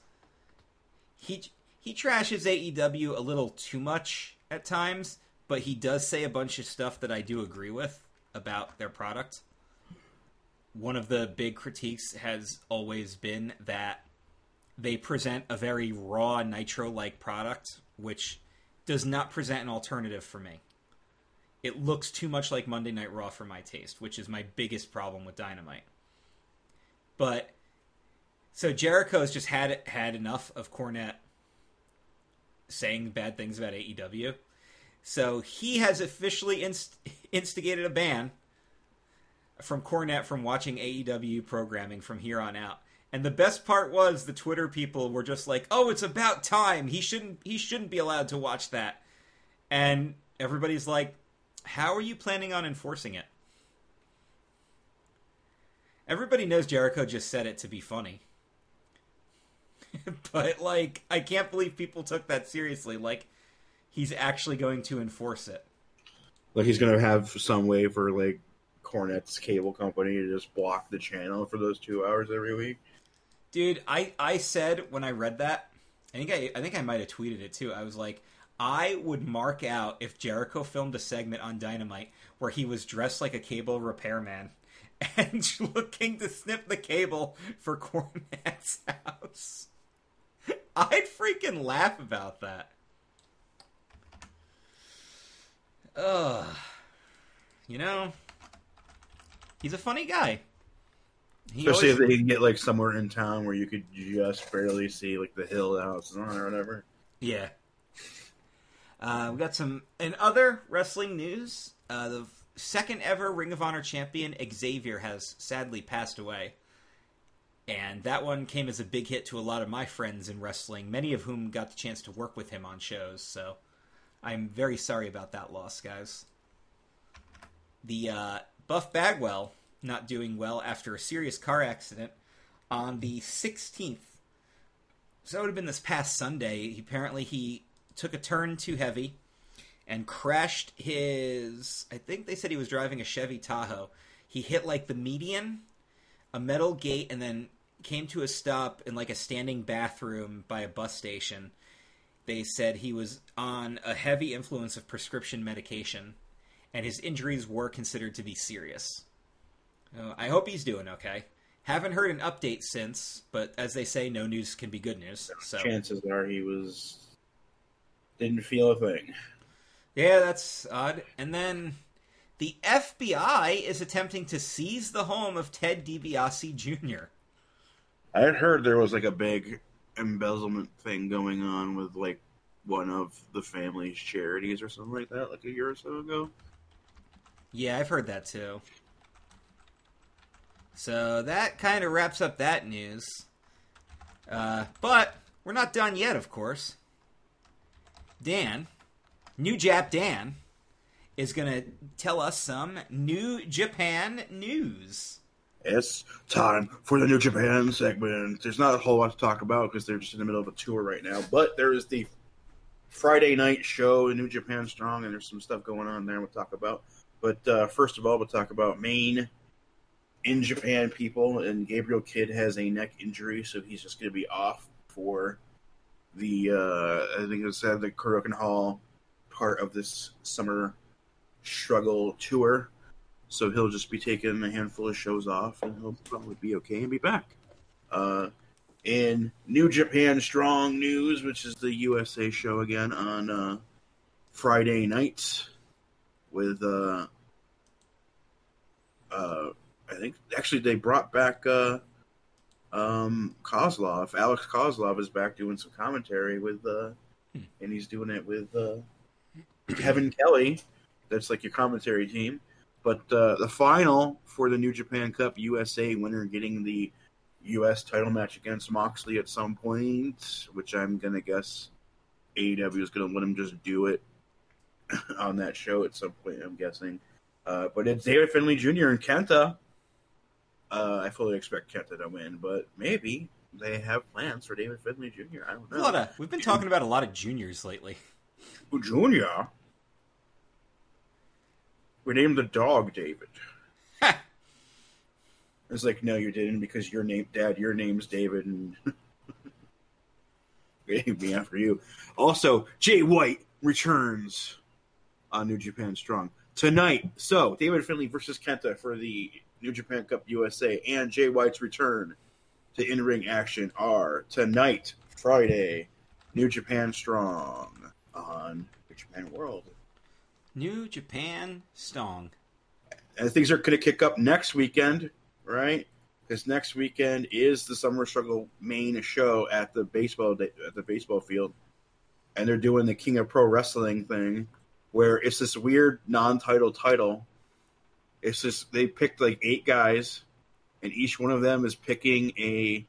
he he trashes AEW a little too much at times, but he does say a bunch of stuff that I do agree with about their product. One of the big critiques has always been that they present a very raw nitro like product, which does not present an alternative for me. It looks too much like Monday Night Raw for my taste, which is my biggest problem with Dynamite. But so Jericho's just had had enough of Cornette saying bad things about AEW. So he has officially inst- instigated a ban from Cornette from watching AEW programming from here on out. And the best part was the Twitter people were just like, "Oh, it's about time. He shouldn't he shouldn't be allowed to watch that." And everybody's like, "How are you planning on enforcing it?" Everybody knows Jericho just said it to be funny. but like I can't believe people took that seriously. Like he's actually going to enforce it. Like he's gonna have some way for like Cornette's cable company to just block the channel for those two hours every week. Dude, I I said when I read that, I think I I think I might have tweeted it too. I was like, I would mark out if Jericho filmed a segment on Dynamite where he was dressed like a cable repairman and looking to snip the cable for Cornette's house. I'd freaking laugh about that. Ugh. You know, he's a funny guy. He Especially always... if they can get like somewhere in town where you could just barely see like the hill house on or whatever. Yeah. Uh, we got some in other wrestling news. Uh, the second ever Ring of Honor champion Xavier has sadly passed away, and that one came as a big hit to a lot of my friends in wrestling, many of whom got the chance to work with him on shows. So, I'm very sorry about that loss, guys. The uh, Buff Bagwell not doing well after a serious car accident on the 16th. So that would have been this past Sunday. Apparently, he took a turn too heavy and crashed his. I think they said he was driving a Chevy Tahoe. He hit like the median, a metal gate, and then came to a stop in like a standing bathroom by a bus station. They said he was on a heavy influence of prescription medication, and his injuries were considered to be serious. Uh, I hope he's doing okay. Haven't heard an update since, but as they say, no news can be good news. So chances are he was didn't feel a thing. Yeah, that's odd. And then the FBI is attempting to seize the home of Ted DiBiase Jr. I had heard there was like a big embezzlement thing going on with like one of the family's charities or something like that, like a year or so ago. Yeah, I've heard that too. So that kind of wraps up that news. Uh, but we're not done yet, of course. Dan, New Jap Dan, is going to tell us some New Japan news. It's time for the New Japan segment. There's not a whole lot to talk about because they're just in the middle of a tour right now. But there is the Friday night show in New Japan Strong, and there's some stuff going on there we'll talk about. But uh, first of all, we'll talk about main in Japan people, and Gabriel Kidd has a neck injury, so he's just going to be off for the uh, I think it's uh, the Korakuen Hall part of this summer struggle tour. So he'll just be taking a handful of shows off, and he'll probably be okay and be back. Uh, in New Japan Strong News, which is the USA show again on uh, Friday nights, with uh, uh, I think actually they brought back uh, um, Kozlov. Alex Kozlov is back doing some commentary with, uh, Hmm. and he's doing it with uh, Kevin Kelly. That's like your commentary team. But uh, the final for the New Japan Cup USA winner getting the U.S. title match against Moxley at some point, which I'm gonna guess AEW is gonna let him just do it on that show at some point. I'm guessing, uh, but it's David Finlay Jr. and Kenta. Uh, I fully expect Kenta to win, but maybe they have plans for David Finlay Jr. I don't know. of, we've been talking about a lot of juniors lately. Junior. We named the dog David. Ha! It's like, no, you didn't because your name, Dad, your name's David, and we named me after you. Also, Jay White returns on New Japan Strong tonight. So, David Finlay versus Kenta for the New Japan Cup USA, and Jay White's return to in-ring action are tonight, Friday, New Japan Strong on New Japan World. New Japan Strong. and things are going to kick up next weekend, right? Because next weekend is the Summer Struggle main show at the baseball at the baseball field, and they're doing the King of Pro Wrestling thing, where it's this weird non-title title. It's just they picked like eight guys, and each one of them is picking a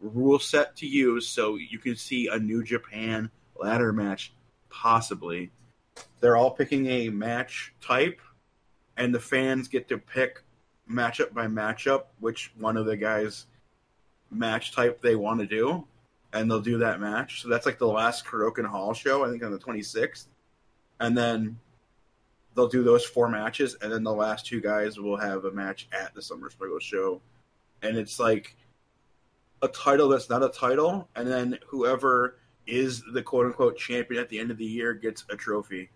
rule set to use, so you can see a New Japan ladder match, possibly. They're all picking a match type and the fans get to pick matchup by matchup which one of the guys match type they want to do and they'll do that match. So that's like the last Korakuen Hall show I think on the 26th and then they'll do those four matches and then the last two guys will have a match at the Summer Struggle show. And it's like a title that's not a title and then whoever is the quote unquote champion at the end of the year gets a trophy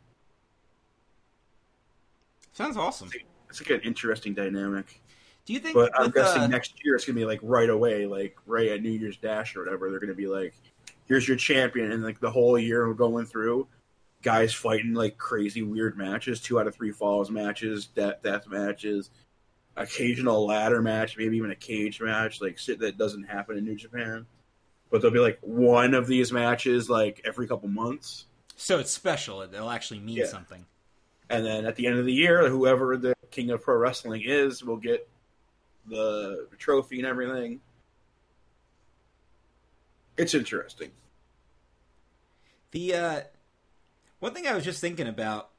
Sounds awesome. it's like an interesting dynamic Do you think But I'm guessing uh, next year it's gonna be like right away, like right at New Year's Dash or whatever. They're gonna be like, "Here's your champion," and like the whole year we're going through, guys fighting like crazy weird matches, two out of three falls matches, death death matches, occasional ladder match, maybe even a cage match, like shit that doesn't happen in New Japan. But there'll be like one of these matches like every couple months, so it's special. It'll actually mean Yeah. something. and then at the end of the year, whoever the king of pro wrestling is will get the trophy and everything. It's interesting. The uh, one thing I was just thinking about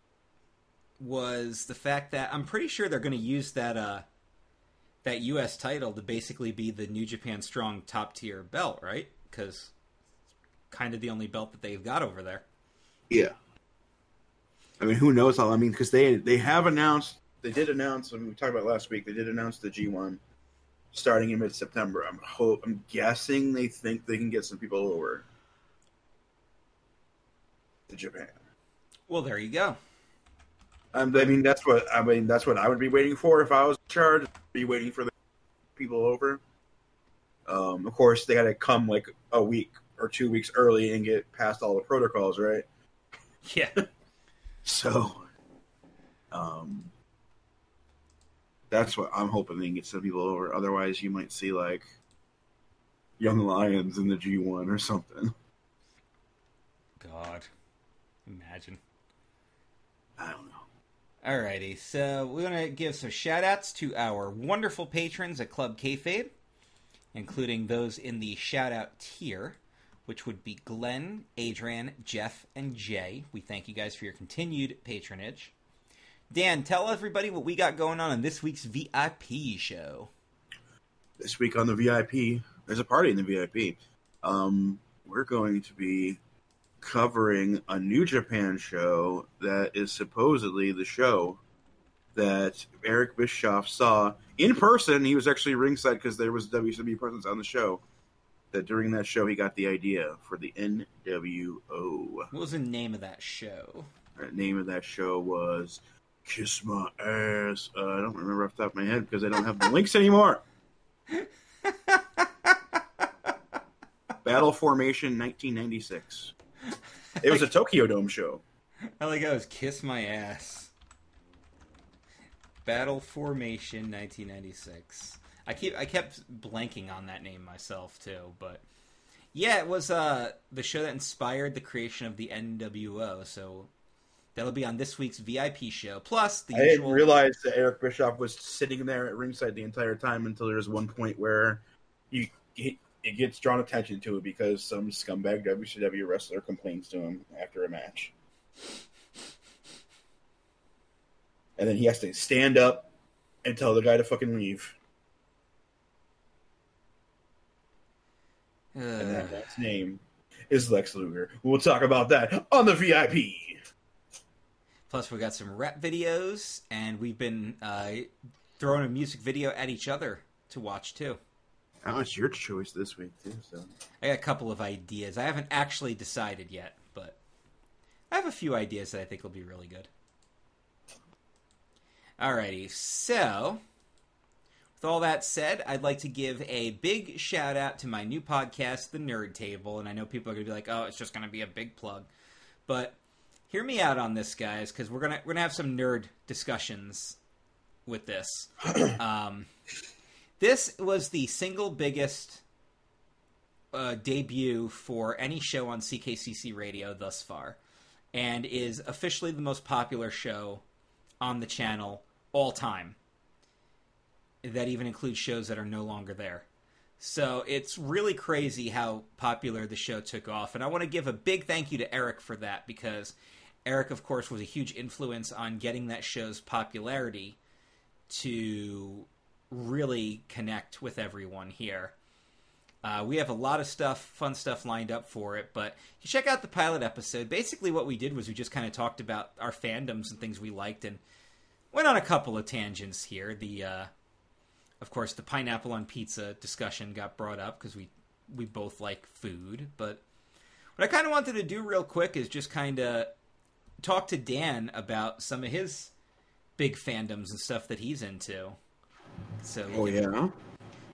was the fact that I'm pretty sure they're going to use that uh, that U.S. title to basically be the New Japan Strong top tier belt, right? Because it's kind of the only belt that they've got over there. Yeah. I mean, who knows how? I mean, because they they have announced, they did announce, and we talked about last week, they did announce the G1 starting in mid September. I'm hope, I'm guessing they think they can get some people over to Japan. Well, there you go. Um, I mean, that's what I mean. That's what I would be waiting for if I was in charge. Be waiting for the people over. Um, of course, they got to come like a week or two weeks early and get past all the protocols, right? Yeah. So, um, that's what I'm hoping they can get some people over. Otherwise, you might see like Young Lions in the G1 or something. God, imagine. I don't know. Alrighty, so we're gonna give some shout outs to our wonderful patrons at Club Kayfabe, including those in the shout out tier, which would be Glenn, Adrian, Jeff, and Jay. We thank you guys for your continued patronage. Dan, tell everybody what we got going on in this week's VIP show. this week on the VIP. There's a party in the VIP. Um, we're going to be covering a New Japan show that is supposedly the show that Eric Bischoff saw in person. He was actually ringside because there was WCW presence on the show. That during that show he got the idea for the NWO. What was the name of that show? The name of that show was Kiss My Ass. Uh, I don't remember off the top of my head because I don't have the links anymore. Battle Formation 1996. It was a Tokyo Dome show. I like how it was Kiss My Ass. Battle Formation 1996. I keep I kept blanking on that name myself too, but yeah, it was uh, the show that inspired the creation of the NWO. So that'll be on this week's VIP show. Plus the I usual. didn't realize that Eric Bischoff was sitting there at ringside the entire time until there was one point where you it, it gets drawn attention to it because some scumbag WCW wrestler complains to him after a match. And then he has to stand up and tell the guy to fucking leave. And Uh, that guy's name is Lex Luger. We'll talk about that on the VIP. plus, we got some rap videos, and we've been uh, throwing a music video at each other to watch too. That was your choice this week too. So I got a couple of ideas. I haven't actually decided yet, but I have a few ideas that I think will be really good. Alrighty, so with all that said, I'd like to give a big shout out to my new podcast, The Nerd Table, and I know people are gonna be like, "Oh, it's just gonna be a big plug," but hear me out on this, guys, because we're gonna we're gonna have some nerd discussions with this. um, this was the single biggest uh, debut for any show on CKCC radio thus far, and is officially the most popular show on the channel all time. That even includes shows that are no longer there. So it's really crazy how popular the show took off, and I want to give a big thank you to Eric for that because Eric, of course, was a huge influence on getting that show's popularity to really connect with everyone here. Uh, we have a lot of stuff, fun stuff lined up for it, but you check out the pilot episode. Basically, what we did was we just kind of talked about our fandoms and things we liked, and went on a couple of tangents here. The, uh, of course, the pineapple on pizza discussion got brought up because we we both like food. But what I kind of wanted to do real quick is just kind of talk to Dan about some of his big fandoms and stuff that he's into. So Oh can- yeah.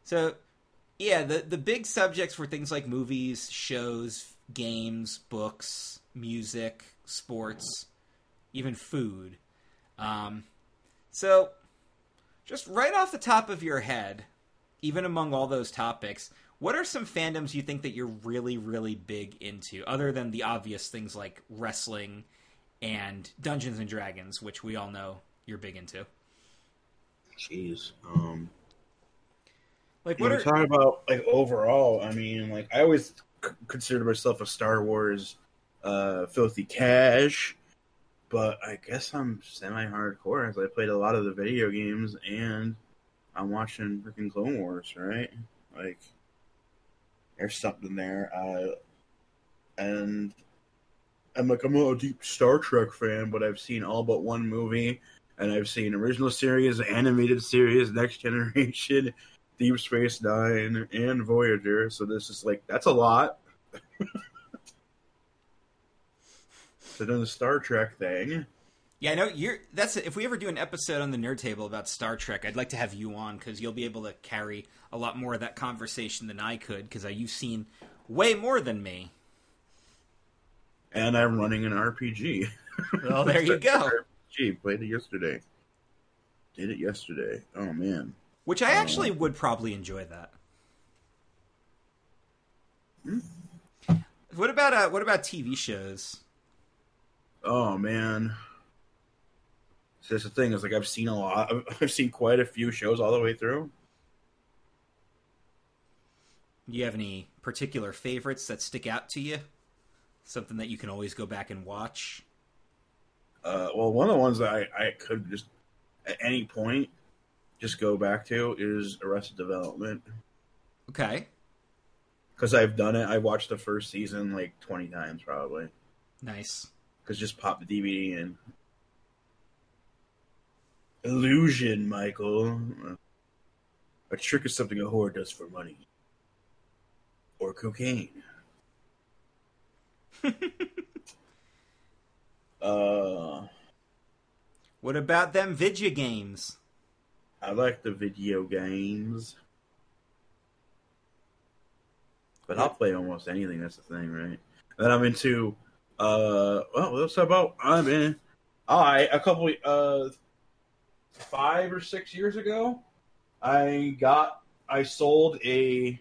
so, yeah, the the big subjects were things like movies, shows, games, books, music, sports, even food. Um, so, just right off the top of your head, even among all those topics, what are some fandoms you think that you're really, really big into, other than the obvious things like wrestling and Dungeons and Dragons, which we all know you're big into? Jeez. Um. Like, When what are talking about like overall, I mean, like I always c- considered myself a Star Wars uh, filthy cash, but I guess I'm semi-hardcore as I played a lot of the video games and I'm watching freaking Clone Wars, right? Like, there's something there, uh, and I'm like I'm not a deep Star Trek fan, but I've seen all but one movie, and I've seen original series, animated series, Next Generation. Deep Space Nine and Voyager. So this is like that's a lot. then the Star Trek thing. Yeah, I know you're. That's if we ever do an episode on the Nerd Table about Star Trek, I'd like to have you on because you'll be able to carry a lot more of that conversation than I could because you've seen way more than me. And I'm running an RPG. Well, there you go. RPG played it yesterday. Did it yesterday. Oh man. Which I actually would probably enjoy that. What about uh, what about TV shows? Oh man. So that's the thing is like I've seen a lot. I've seen quite a few shows all the way through. Do you have any particular favorites that stick out to you? Something that you can always go back and watch. Uh, well, one of the ones that I, I could just at any point just go back to is Arrested Development Okay, because I've done it. I watched the first season like twenty times probably nice. Because just pop the DVD in. Illusion, Michael. A trick is something a whore does for money or cocaine. uh, What about them video games? I like the video games. But I'll play almost anything, that's the thing, right? Then I'm into uh well what's about I'm in I a couple uh five or six years ago, I got I sold a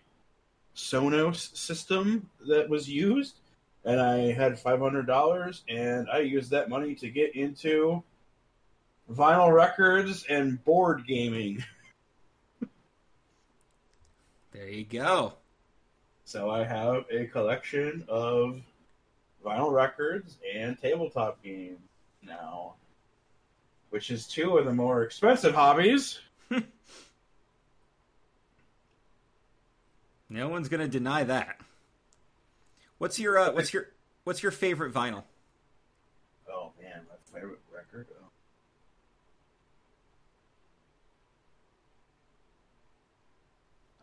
Sonos system that was used, and I had five hundred dollars, and I used that money to get into vinyl records and board gaming. There you go. So I have a collection of vinyl records and tabletop games now, which is two of the more expensive hobbies. No one's gonna deny that. What's your uh, what's your what's your favorite vinyl? Oh man, my favorite record. Oh.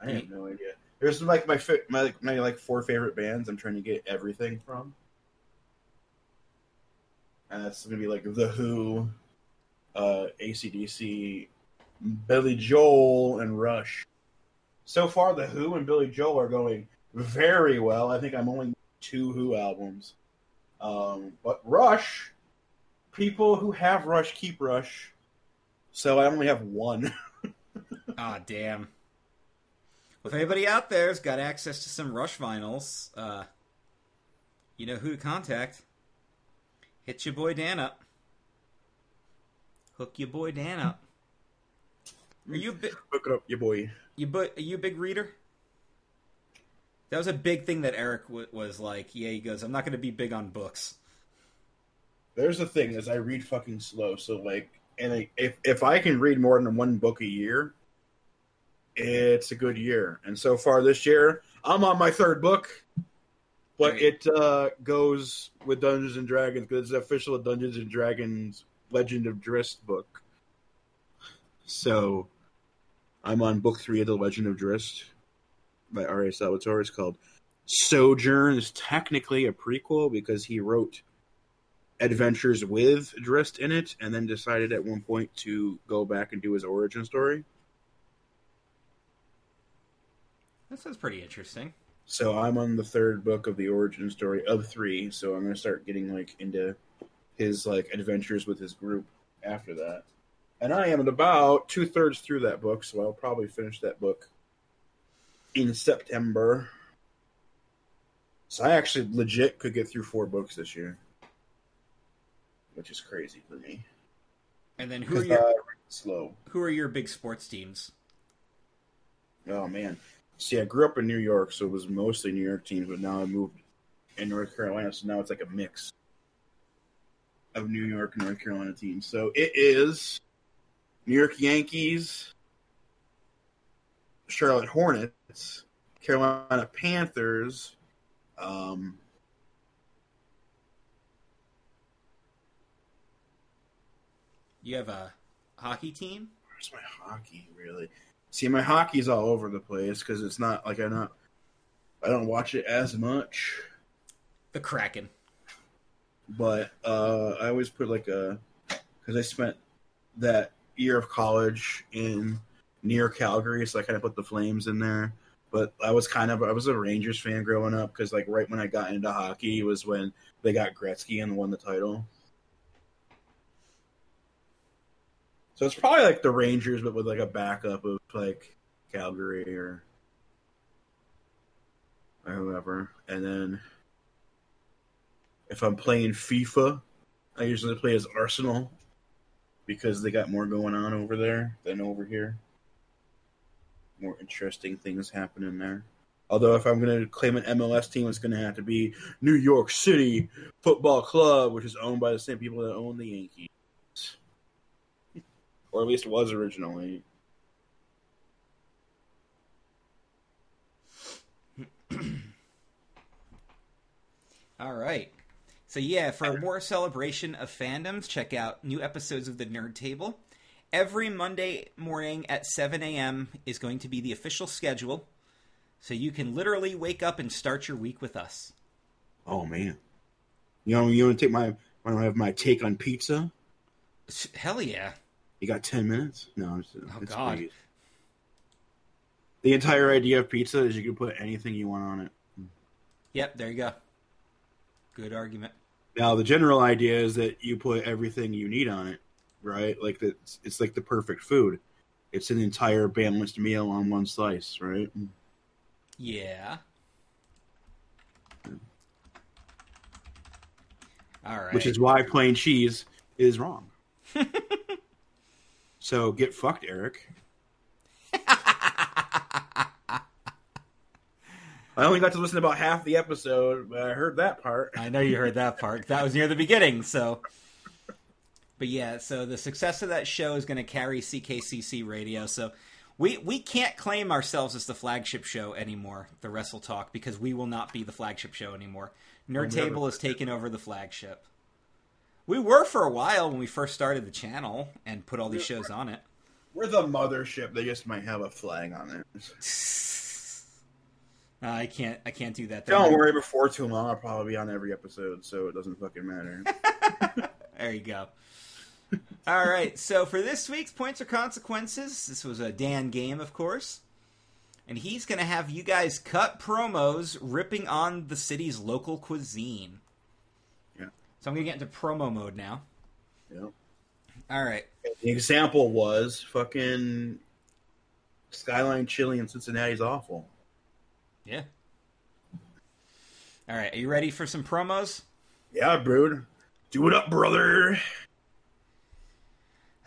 I have no idea. There's like my my my like four favorite bands. I'm trying to get everything from, and that's gonna be like the Who, uh, ACDC, Billy Joel, and Rush. So far, the Who and Billy Joel are going very well. I think I'm only two Who albums, um, but Rush, people who have Rush keep Rush, so I only have one. Ah, damn. Well, if anybody out there's got access to some Rush vinyls, uh, you know who to contact. Hit your boy Dan up. Hook your boy Dan up. Are you a bi- Hook it up, your boy. you bu- are you a big reader? That was a big thing that Eric w- was like. Yeah, he goes, "I'm not going to be big on books." There's the thing is I read fucking slow, so like, and I, if if I can read more than one book a year, it's a good year. And so far this year, I'm on my third book, but it uh, goes with Dungeons and Dragons because it's the official Dungeons and Dragons Legend of Drizzt book. So, I'm on book three of the Legend of Drizzt by R.A. Salvatore. It's called Sojourn. It's technically a prequel because he wrote adventures with Drizzt in it, and then decided at one point to go back and do his origin story. That sounds pretty interesting. So I'm on the third book of the origin story of three. So I'm gonna start getting like into his like adventures with his group after that. And I am at about two thirds through that book, so I'll probably finish that book in September. So I actually legit could get through four books this year, which is crazy for me. And then who are your slow. who are your big sports teams? Oh man. See, I grew up in New York, so it was mostly New York teams, but now I moved in North Carolina, so now it's like a mix of New York and North Carolina teams. So it is New York Yankees, Charlotte Hornets, Carolina Panthers, um, You have a hockey team. where's my hockey really? See, my hockey's all over the place because it's not like I'm not I don't watch it as much. The Kraken. but uh, I always put like a because I spent that year of college in near Calgary, so I kind of put the Flames in there. But I was kind of I was a Rangers fan growing up because like right when I got into hockey was when they got Gretzky and won the title. So it's probably like the Rangers, but with like a backup of like Calgary or or whoever, and then if I'm playing FIFA, I usually play as Arsenal because they got more going on over there than over here. More interesting things happening there. Although, if I'm going to claim an MLS team, it's going to have to be New York City Football Club, which is owned by the same people that own the Yankees. Or at least was originally. All right. So yeah, for more celebration of fandoms, check out new episodes of the Nerd Table. Every Monday morning at 7 a.m. is going to be the official schedule, so you can literally wake up and start your week with us. Oh, man. You know, you want to take my, want to have my take on pizza? Hell yeah! You got 10 minutes? No, it's, Oh, it's God. The entire idea of pizza is you can put anything you want on it. Yep, there you go. Good argument. Now, the general idea is that you put everything you need on it. right? Like the, it's, it's like the perfect food. It's an entire balanced meal on one slice, right? Yeah. All right. Which is why plain cheese is wrong. so get fucked, Eric. I only got to listen to about half the episode, but I heard that part. I know you heard that part. That was near the beginning, so. But yeah, so the success of that show is going to carry CKCC Radio. So we we can't claim ourselves as the flagship show anymore, the Wrestle Talk, because we will not be the flagship show anymore. Nerd Table has taken over the flagship. We were for a while when we first started the channel and put all these shows on it. We're the mothership. They just might have a flag on it. Uh, I can't. I can't do that. Don't worry. Before too long, I'll probably be on every episode, so it doesn't fucking matter. there you go. All right. So for this week's points or consequences, this was a Dan game, of course, and he's going to have you guys cut promos ripping on the city's local cuisine. Yeah. So I'm going to get into promo mode now. Yeah. All right. The example was fucking Skyline Chili in Cincinnati's awful. Yeah. All right. Are you ready for some promos? Yeah, brood. Do it up, brother.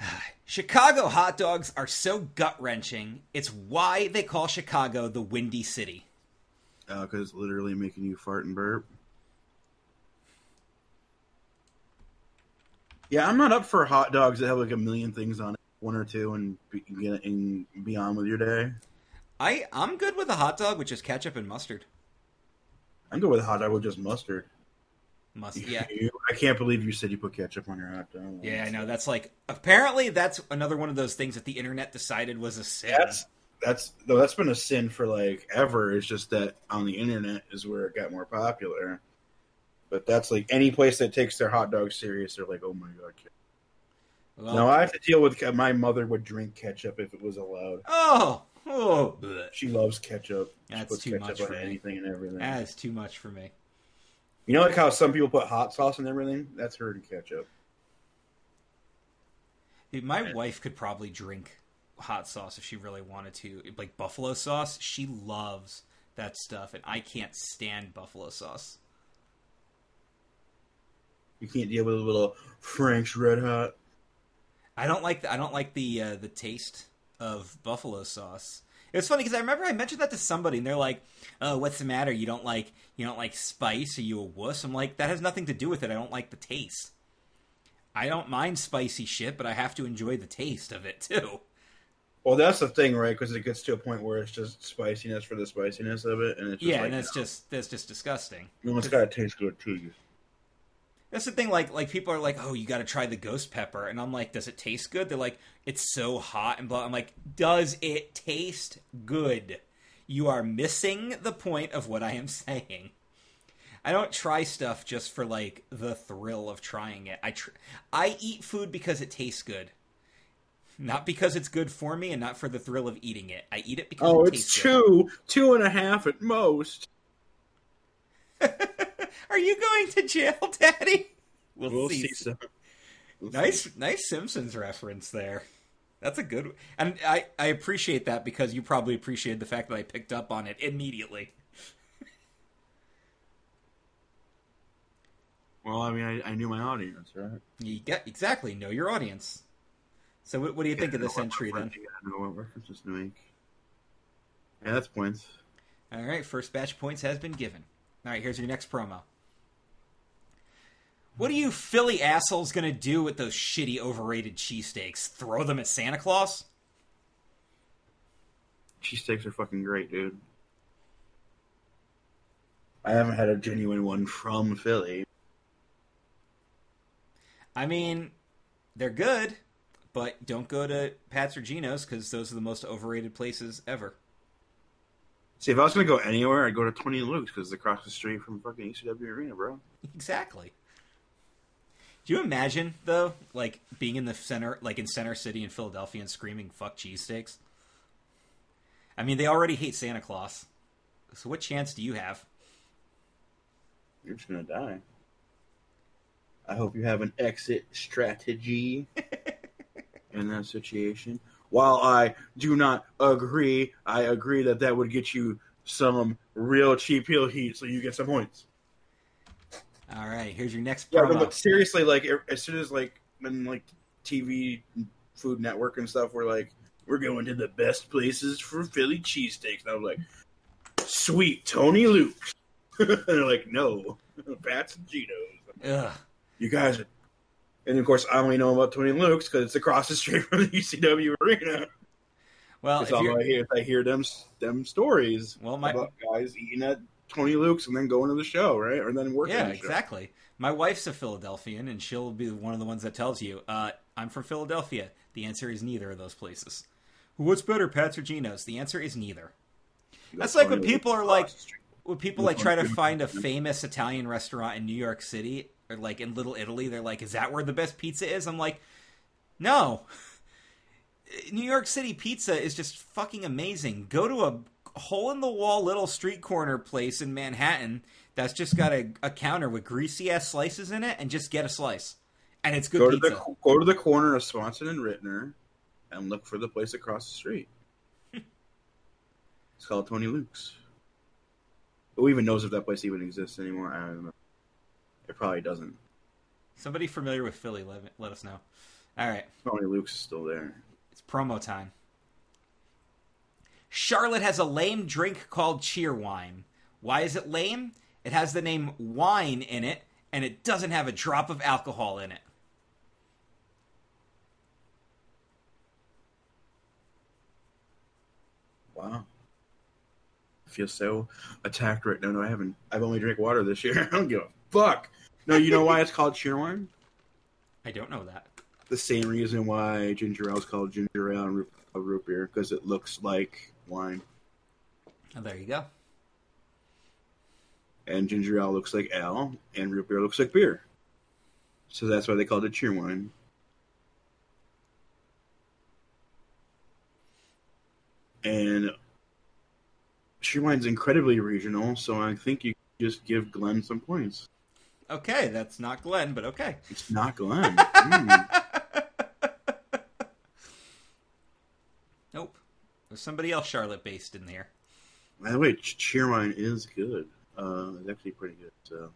Chicago hot dogs are so gut wrenching. It's why they call Chicago the Windy City. Because uh, it's literally making you fart and burp. Yeah, I'm not up for hot dogs that have like a million things on it, one or two, and be, and be on with your day. I I'm good with a hot dog with just ketchup and mustard. I'm good with a hot dog with just mustard. Mustard, yeah. I can't believe you said you put ketchup on your hot dog. Yeah, I know. That's like apparently that's another one of those things that the internet decided was a sin. That's that's no, that's been a sin for like ever. It's just that on the internet is where it got more popular. But that's like any place that takes their hot dog serious, they're like, oh my god. Well, no, I have to deal with my mother would drink ketchup if it was allowed. Oh, oh, she loves ketchup. That's too much for anything me. and everything. That is too much for me. You know, like how some people put hot sauce and everything. That's her and ketchup. Dude, my yeah. wife could probably drink hot sauce if she really wanted to. Like buffalo sauce, she loves that stuff, and I can't stand buffalo sauce. You can't deal with a little Frank's Red Hot. I don't like the, I don't like the uh, the taste of buffalo sauce. It's funny because I remember I mentioned that to somebody, and they're like, "Oh, what's the matter? You don't like you don't like spice? Are you a wuss?" I'm like, "That has nothing to do with it. I don't like the taste. I don't mind spicy shit, but I have to enjoy the taste of it too." Well, that's the thing, right? Because it gets to a point where it's just spiciness for the spiciness of it, and it's yeah, like, and that's oh. just that's just disgusting. You it's gotta taste good too. That's the thing. Like, like people are like, "Oh, you got to try the ghost pepper," and I'm like, "Does it taste good?" They're like, "It's so hot and blah." I'm like, "Does it taste good?" You are missing the point of what I am saying. I don't try stuff just for like the thrill of trying it. I tr- I eat food because it tastes good, not because it's good for me, and not for the thrill of eating it. I eat it because oh, it it's two, good. two and a half at most. Are you going to jail, Daddy? We'll, we'll see. see we'll nice, see. nice Simpsons reference there. That's a good, and I I appreciate that because you probably appreciated the fact that I picked up on it immediately. well, I mean, I, I, knew my audience, right? You get exactly know your audience. So, what, what do you think of this entry then? Know what references to make. Yeah, that's points. All right, first batch points has been given. All right, here's your next promo. What are you Philly assholes gonna do with those shitty overrated cheesesteaks? Throw them at Santa Claus? Cheesesteaks are fucking great, dude. I haven't had a genuine one from Philly. I mean, they're good, but don't go to Pat's or Geno's because those are the most overrated places ever. See, if I was going to go anywhere, I'd go to Tony Luke's because it's across the street from fucking ECW Arena, bro. Exactly. Do you imagine though, like being in the center, like in Center City in Philadelphia, and screaming "fuck cheesesteaks"? I mean, they already hate Santa Claus, so what chance do you have? You're just gonna die. I hope you have an exit strategy. in that situation. While I do not agree, I agree that that would get you some real cheap heel heat, so you get some points. All right, here's your next Yeah, but seriously, like as soon as like when like TV, Food Network and stuff were like, we're going to the best places for Philly cheesesteaks, and I was like, sweet Tony Luke's. and they're like, no, Pat's and Geno's. Ugh. You guys are. And of course, I only know about Tony Luke's because it's across the street from the ECW arena. Well, if all I hear. I hear them them stories well, my about guys eating at Tony Luke's and then going to the show, right? Or then working. yeah, the exactly. My wife's a Philadelphian, and she'll be one of the ones that tells you, uh, "I'm from Philadelphia." The answer is neither of those places. What's better, Pat's or Geno's? The answer is neither. That's, That's like when people are like, across the street. when people like try to find a famous Italian restaurant in New York City or like in Little Italy, they're like, "Is that where the best pizza is?" I'm like, "No." New York City pizza is just fucking amazing. Go to a hole in the wall little street corner place in Manhattan that's just got a, a counter with greasy ass slices in it and just get a slice. And it's good go to pizza. the go to the corner of Swanson and Ritner, and look for the place across the street. it's called Tony Luke's. Who even knows if that place even exists anymore? I don't know. It probably doesn't. Somebody familiar with Philly, let, let us know. All right. Tony Luke's still there. It's promo time. Charlotte has a lame drink called cheerwine. Why is it lame? It has the name wine in it, and it doesn't have a drop of alcohol in it. Wow. I feel so attacked right now. No, I haven't. I've only drank water this year. I don't give a fuck. No, you know why it's called cheerwine? I don't know that. The same reason why ginger ale is called ginger ale and root, uh, root beer because it looks like wine, Oh, there you go. and ginger ale looks like ale, and root beer looks like beer. So that's why they called it cheerwine. And cheerwine's incredibly regional, so I think you just give Glenn some points. Okay, that's not Glenn, but okay. It's not Glenn. Mm. Nope. There's somebody else Charlotte based in there. By the way, ch- cheerwine is good. Uh, it's actually pretty good. So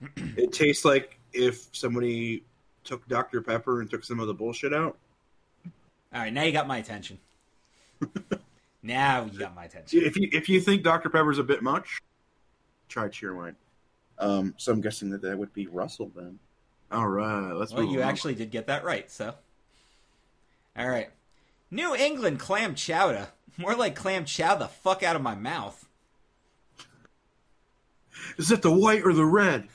it tastes like if somebody took Dr Pepper and took some of the bullshit out. All right, now you got my attention. now you got my attention. If you if you think Dr Pepper's a bit much, try cheerwine. Um, so I'm guessing that that would be Russell then. All right, let's. Well, move you on. actually did get that right, so. All right. New England clam chowder. More like clam chow the fuck out of my mouth. is it the white or the red?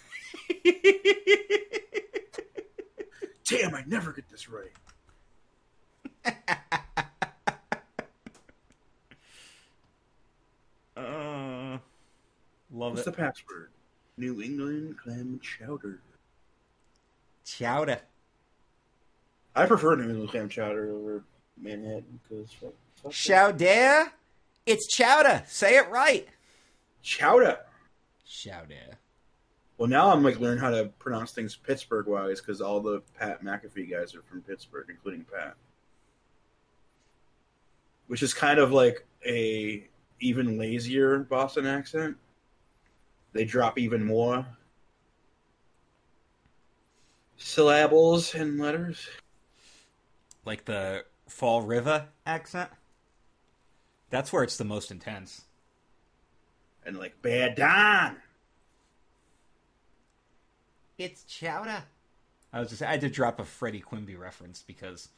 Damn, I never get this right. uh, love What's it. the password? New England clam chowder. Chowder. I prefer New England clam chowder over Manhattan because Chowder? It's chowder. Say it right. chowder. Chowder. Well, now I'm like learning how to pronounce things Pittsburgh wise because all the Pat McAfee guys are from Pittsburgh, including Pat, which is kind of like a even lazier Boston accent. They drop even more syllables and letters. Like the Fall River accent. That's where it's the most intense. And like bad Don. It's chowder. I was just I had to drop a Freddie Quimby reference because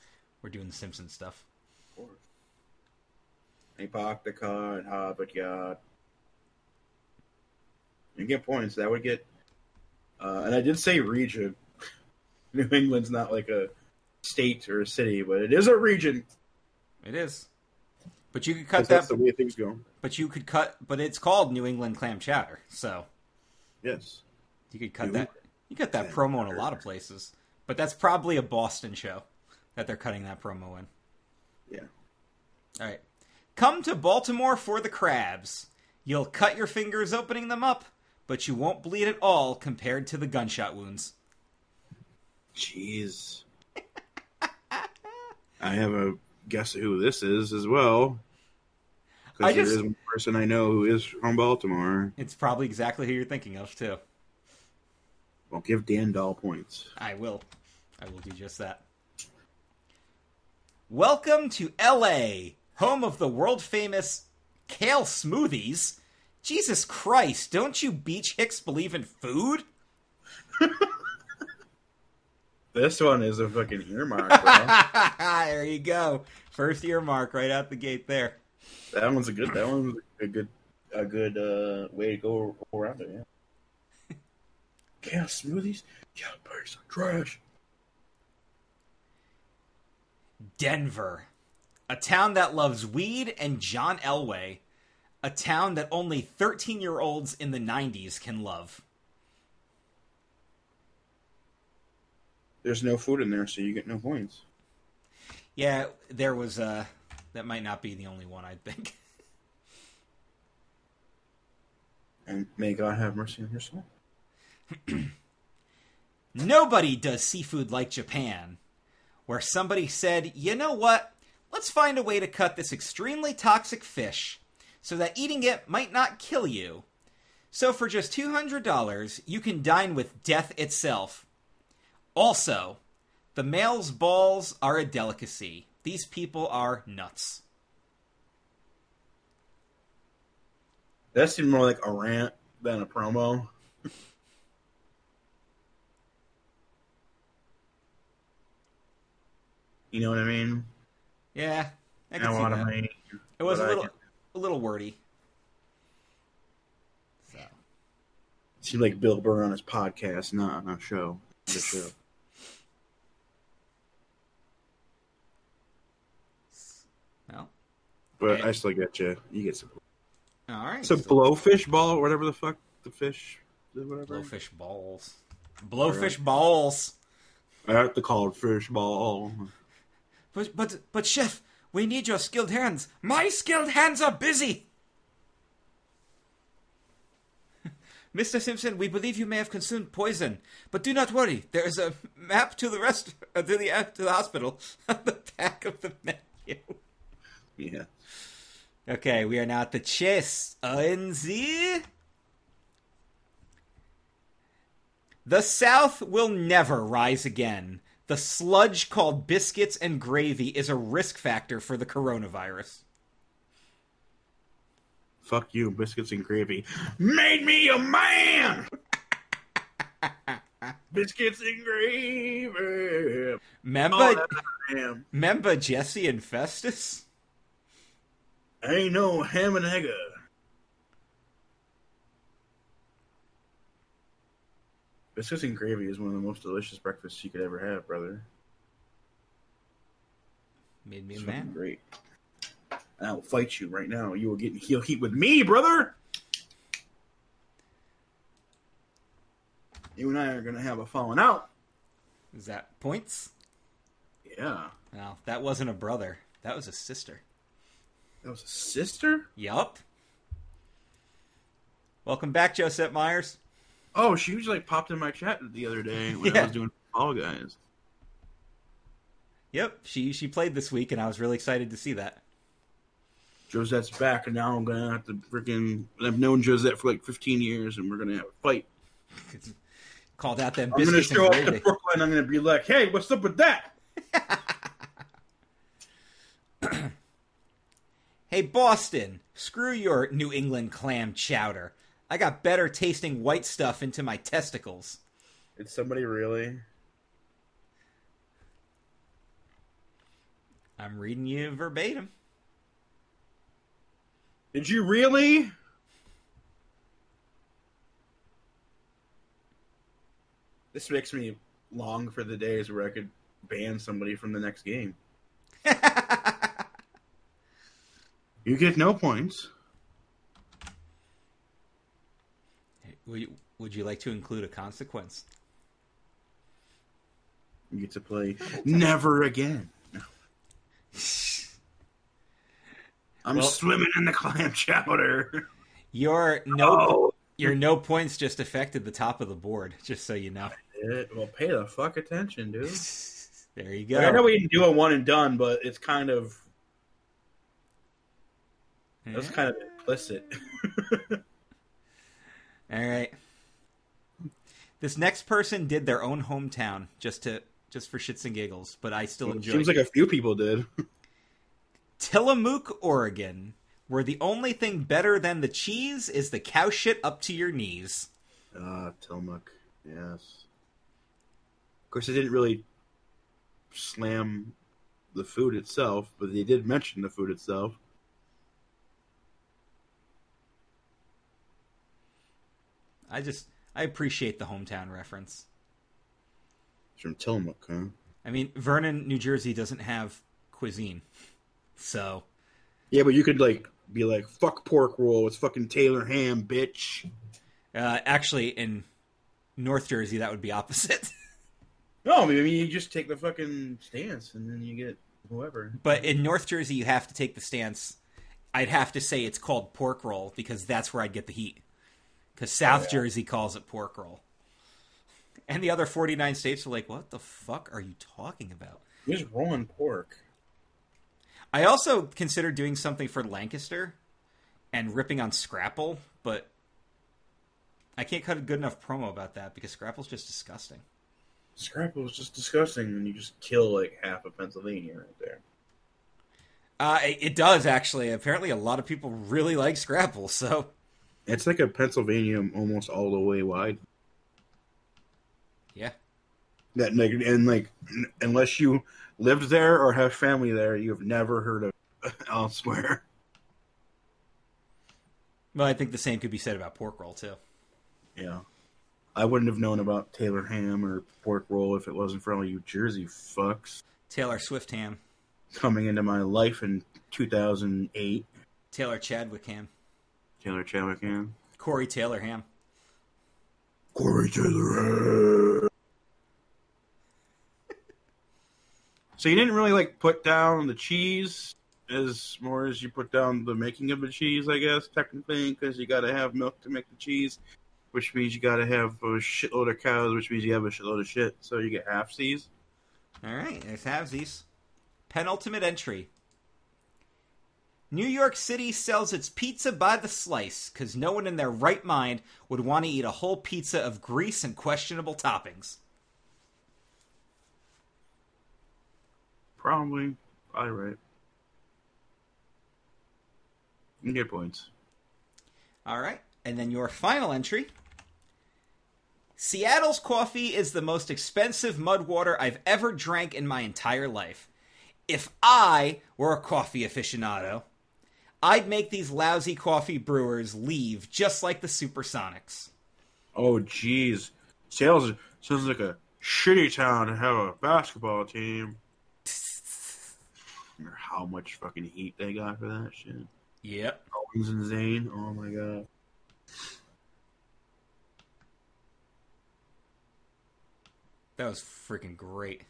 we're doing the Simpsons stuff. He parked the car at Harvard Yard. You get points. That would get. Uh, and I did say region. New England's not like a state or a city, but it is a region. It is. But you could cut that. That's that the way things go. but you could cut but it's called New England clam chowder. So Yes. you could cut New that you cut that promo in a lot of places. But that's probably a Boston show that they're cutting that promo in. Yeah. All right. Come to Baltimore for the crabs. You'll cut your fingers opening them up, but you won't bleed at all compared to the gunshot wounds. Jeez. I have a guess who this is as well. Because there just- one person I know who is from Baltimore. It's probably exactly who you're thinking of too. I'll give Dan Dahl points. I will. I will do just that. Welcome to LA, home of the world famous kale smoothies. Jesus Christ, don't you beach hicks believe in food? This one is a fucking earmark, bro. there you go. First earmark right out the gate there. that one's a good. That one's a good, a good uh, way to go around it. Yeah. Kale smoothies, yeah, piece of trash. Denver, a town that loves weed and John Elway, a town that only 13 year olds in the 90s can love. There's no food in there, so you get no points. Yeah, there was uh that might not be the only one I think. And may God have mercy on your soul. Nobody does seafood like Japan, where somebody said, "You know what? Let's find a way to cut this extremely toxic fish so that eating it might not kill you." So for just $200, you can dine with death itself. Also, the male's balls are a delicacy. These people are nuts. That seemed more like a rant than a promo. you know what I mean? Yeah, I I want to make. It was a little a little wordy. So, Seemed like Bill Burr on his podcast, not on a show. The show. well, But Okay. I still get you. You get some. all right. A so- blowfish ball, or whatever the fuck the fish, whatever. Blowfish balls. Blowfish balls. I have to call it fish ball. But but but chef, we need your skilled hands. My skilled hands are busy. Mr. Simpson, we believe you may have consumed poison, but do not worry. There is a map to the rest uh, to the uh, to the hospital on the back of the menu. Yeah. Okay, we are now at the chess. ONZ. The South will never rise again. The sludge called biscuits and gravy is a risk factor for the coronavirus. Fuck you, biscuits and gravy. Made me a man. biscuits and gravy. Remember, Oh, that's what I am. remember Jesse and Festus? Ain't no ham and egger. Biscuits and gravy is one of the most delicious breakfasts you could ever have, brother. Made me a It's man. great. I will fight you right now. You will get in heel heat with me, brother. You and I are gonna have a falling out. Is that points? Yeah. No, that wasn't a brother. That was a sister. That was a sister? Yup. Welcome back, Josette Myers. Oh, she was like popped in my chat the other day when I was doing Fall Guys. Yep, she she played this week, and I was really excited to see that. Josette's back, and now I'm gonna have to freaking. I've known Josette for like 15 years, and we're gonna have a fight. Called out them I'm gonna show up to. Brooklyn. I'm gonna be like, "Hey, what's up with that?" Hey, Boston, screw your New England clam chowder. I got better tasting white stuff into my testicles. Did somebody really? I'm reading you verbatim. Did you really? This makes me long for the days where I could ban somebody from the next game. You get no points. Would, you, would you like to include a consequence? You get to play never again. I'm Well- swimming in the clam chowder. Your no, Oh, your no points just affected the top of the board. Just so you know. it. Well, pay the fuck attention, dude. There you go. Like, I know we didn't do a one and done, but it's kind of that's hmm? kind of implicit. All right. This next person did their own hometown just to just for shits and giggles, but I still enjoy. It. Seems like a few people did. Tillamook, Oregon, where the only thing better than the cheese is the cow shit up to your knees. Ah, Tillamook. Yes. Of course, they didn't really slam the food itself, but they did mention the food itself. I just I appreciate the hometown reference. It's from Tillamook, huh? I mean, Vernon, New Jersey doesn't have cuisine. So, Yeah, but you could like be like, "Fuck pork roll, it's fucking Taylor ham, bitch." uh, actually in North Jersey that would be opposite. No, I mean you just take the fucking stance, and then you get whoever. but in North Jersey you have to take the stance. I'd have to say it's called pork roll because that's where I'd get the heat. Cuz South yeah. Jersey calls it pork roll. And the other 49 states are like, "What the fuck are you talking about?" Who's rolling pork? I also considered doing something for Lancaster and ripping on Scrapple, but I can't cut a good enough promo about that because Scrapple's just disgusting. Scrapple is just disgusting, and you just kill like half of Pennsylvania right there. Uh, it, it does actually. Apparently, a lot of people really like Scrapple. So It's like a Pennsylvania almost all the way wide. yeah, That like and like unless you lived there or have family there, you've never heard of elsewhere. well, I think the same could be said about pork roll too. Yeah. I wouldn't have known about Taylor ham or pork roll if it wasn't for all you Jersey fucks Taylor Swift ham, coming into my life in 2008. Taylor Chadwick ham, Taylor Chadwick ham. Corey Taylor ham. Corey Taylor ham. So you didn't really like put down the cheese as more as you put down the making of the cheese, I guess technically, because you got to have milk to make the cheese, which means you got to have a shitload of cows, which means you have a shitload of shit. So you get half C's. All right, there's halvesies. Penultimate entry. New York City sells its pizza by the slice because no one in their right mind would want to eat a whole pizza of grease and questionable toppings. Probably, probably right. You get points. All right, and then your final entry. Seattle's coffee is the most expensive mud water I've ever drank in my entire life. If I were a coffee aficionado, I'd make these lousy coffee brewers leave just like the Supersonics. Oh, jeez. Sales sounds like a shitty town to have a basketball team. How much fucking heat they got for that shit. Yep. Owens and Zayn. Oh my god. That was freaking great.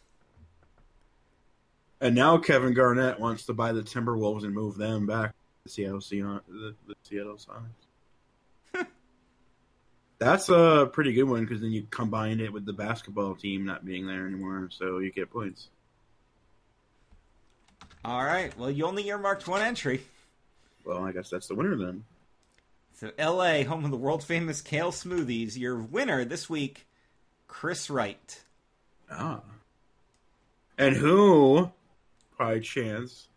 And now Kevin Garnett wants to buy the Timberwolves and move them back the Seattle Seahawks. The, the Seattle Sonics. That's a pretty good one because then you combined it with the basketball team not being there anymore, so you get points. All right. Well, you only earmarked one entry. Well, I guess that's the winner then. So, LA, home of the world famous kale smoothies. Your winner this week, Chris Wright. Ah. And who, by chance,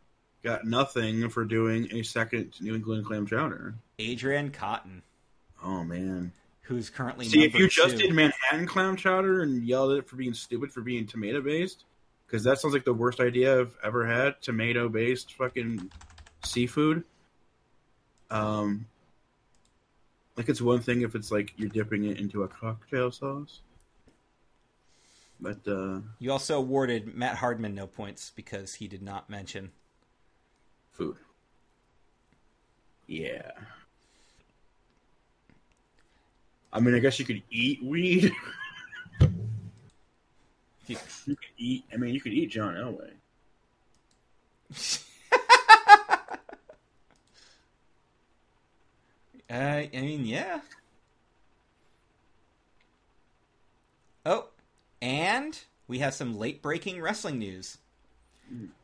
got nothing for doing a second New England clam chowder? Adrian Cotton, Oh man. who's currently See, if you just two. did Manhattan clam chowder and yelled at it for being stupid for being tomato based, because that sounds like the worst idea I've ever had. Tomato based fucking seafood. Um, like it's one thing if it's like you're dipping it into a cocktail sauce, but uh, You also awarded Matt Hardman no points because he did not mention. Food. Yeah. I mean, I guess you could eat weed. You- could eat. I mean, you could eat John Elway. Uh, I mean, yeah. Oh, and we have some late breaking wrestling news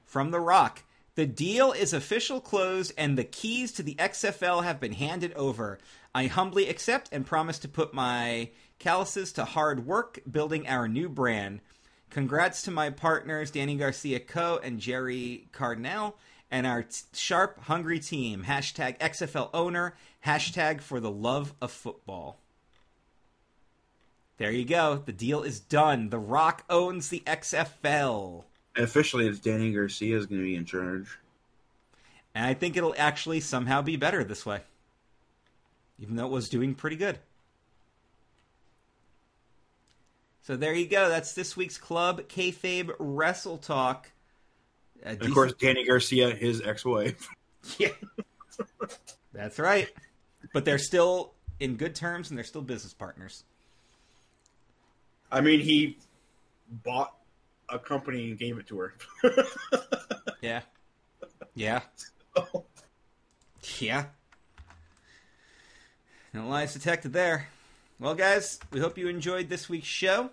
from The Rock. The deal is official closed and the keys to the XFL have been handed over. I humbly accept and promise to put my calluses to hard work building our new brand. Congrats to my partners Dany Garcia Co and Gerry Cardinale and our t- sharp, hungry team. Hashtag XFL owner. Hashtag for the love of football. There you go. The deal is done. The Rock owns the XFL. And officially, it's Dany Garcia is going to be in charge. And I think it'll actually somehow be better this way. Even though it was doing pretty good. So there you go. That's this week's Club Kayfabe Wrestle Talk. A And of course, Dany Garcia, his ex-wife. Yeah. That's right. But they're still in good terms and they're still business partners. I mean, he bought a company and gave it to her. Yeah. Yeah. Yeah. No lies detected there. Well, guys, we hope you enjoyed this week's show.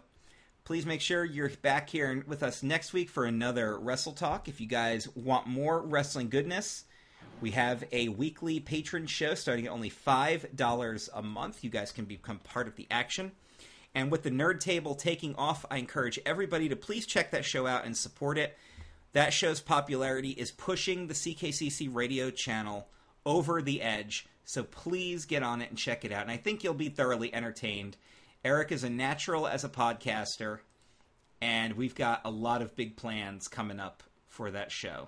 Please make sure you're back here with us next week for another Wrestle Talk. If you guys want more wrestling goodness, we have a weekly Patreon show starting at only $5 a month. You guys can become part of the action. And with the Nerd Table taking off, I encourage everybody to please check that show out and support it. That show's popularity is pushing the CKCC radio channel over the edge. So please get on it and check it out. And I think you'll be thoroughly entertained. Eric is a natural as a podcaster, and we've got a lot of big plans coming up for that show.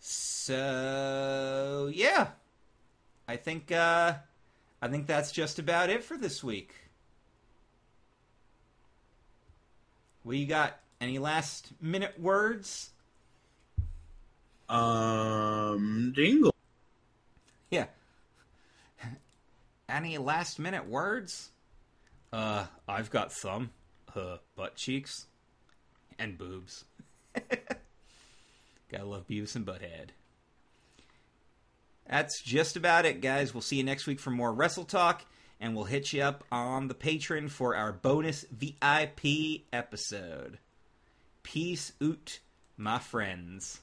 So yeah, I think uh, I think that's just about it for this week. What you got? Any last minute words? Um, Dingle. Yeah. Any last minute words? Uh, I've got some. Uh, butt cheeks and boobs. Gotta love Beavis and Butthead. That's just about it, guys. We'll see you next week for more Wrestle Talk, and we'll hit you up on the Patreon for our bonus VIP episode. Peace out, my friends.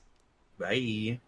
Bye.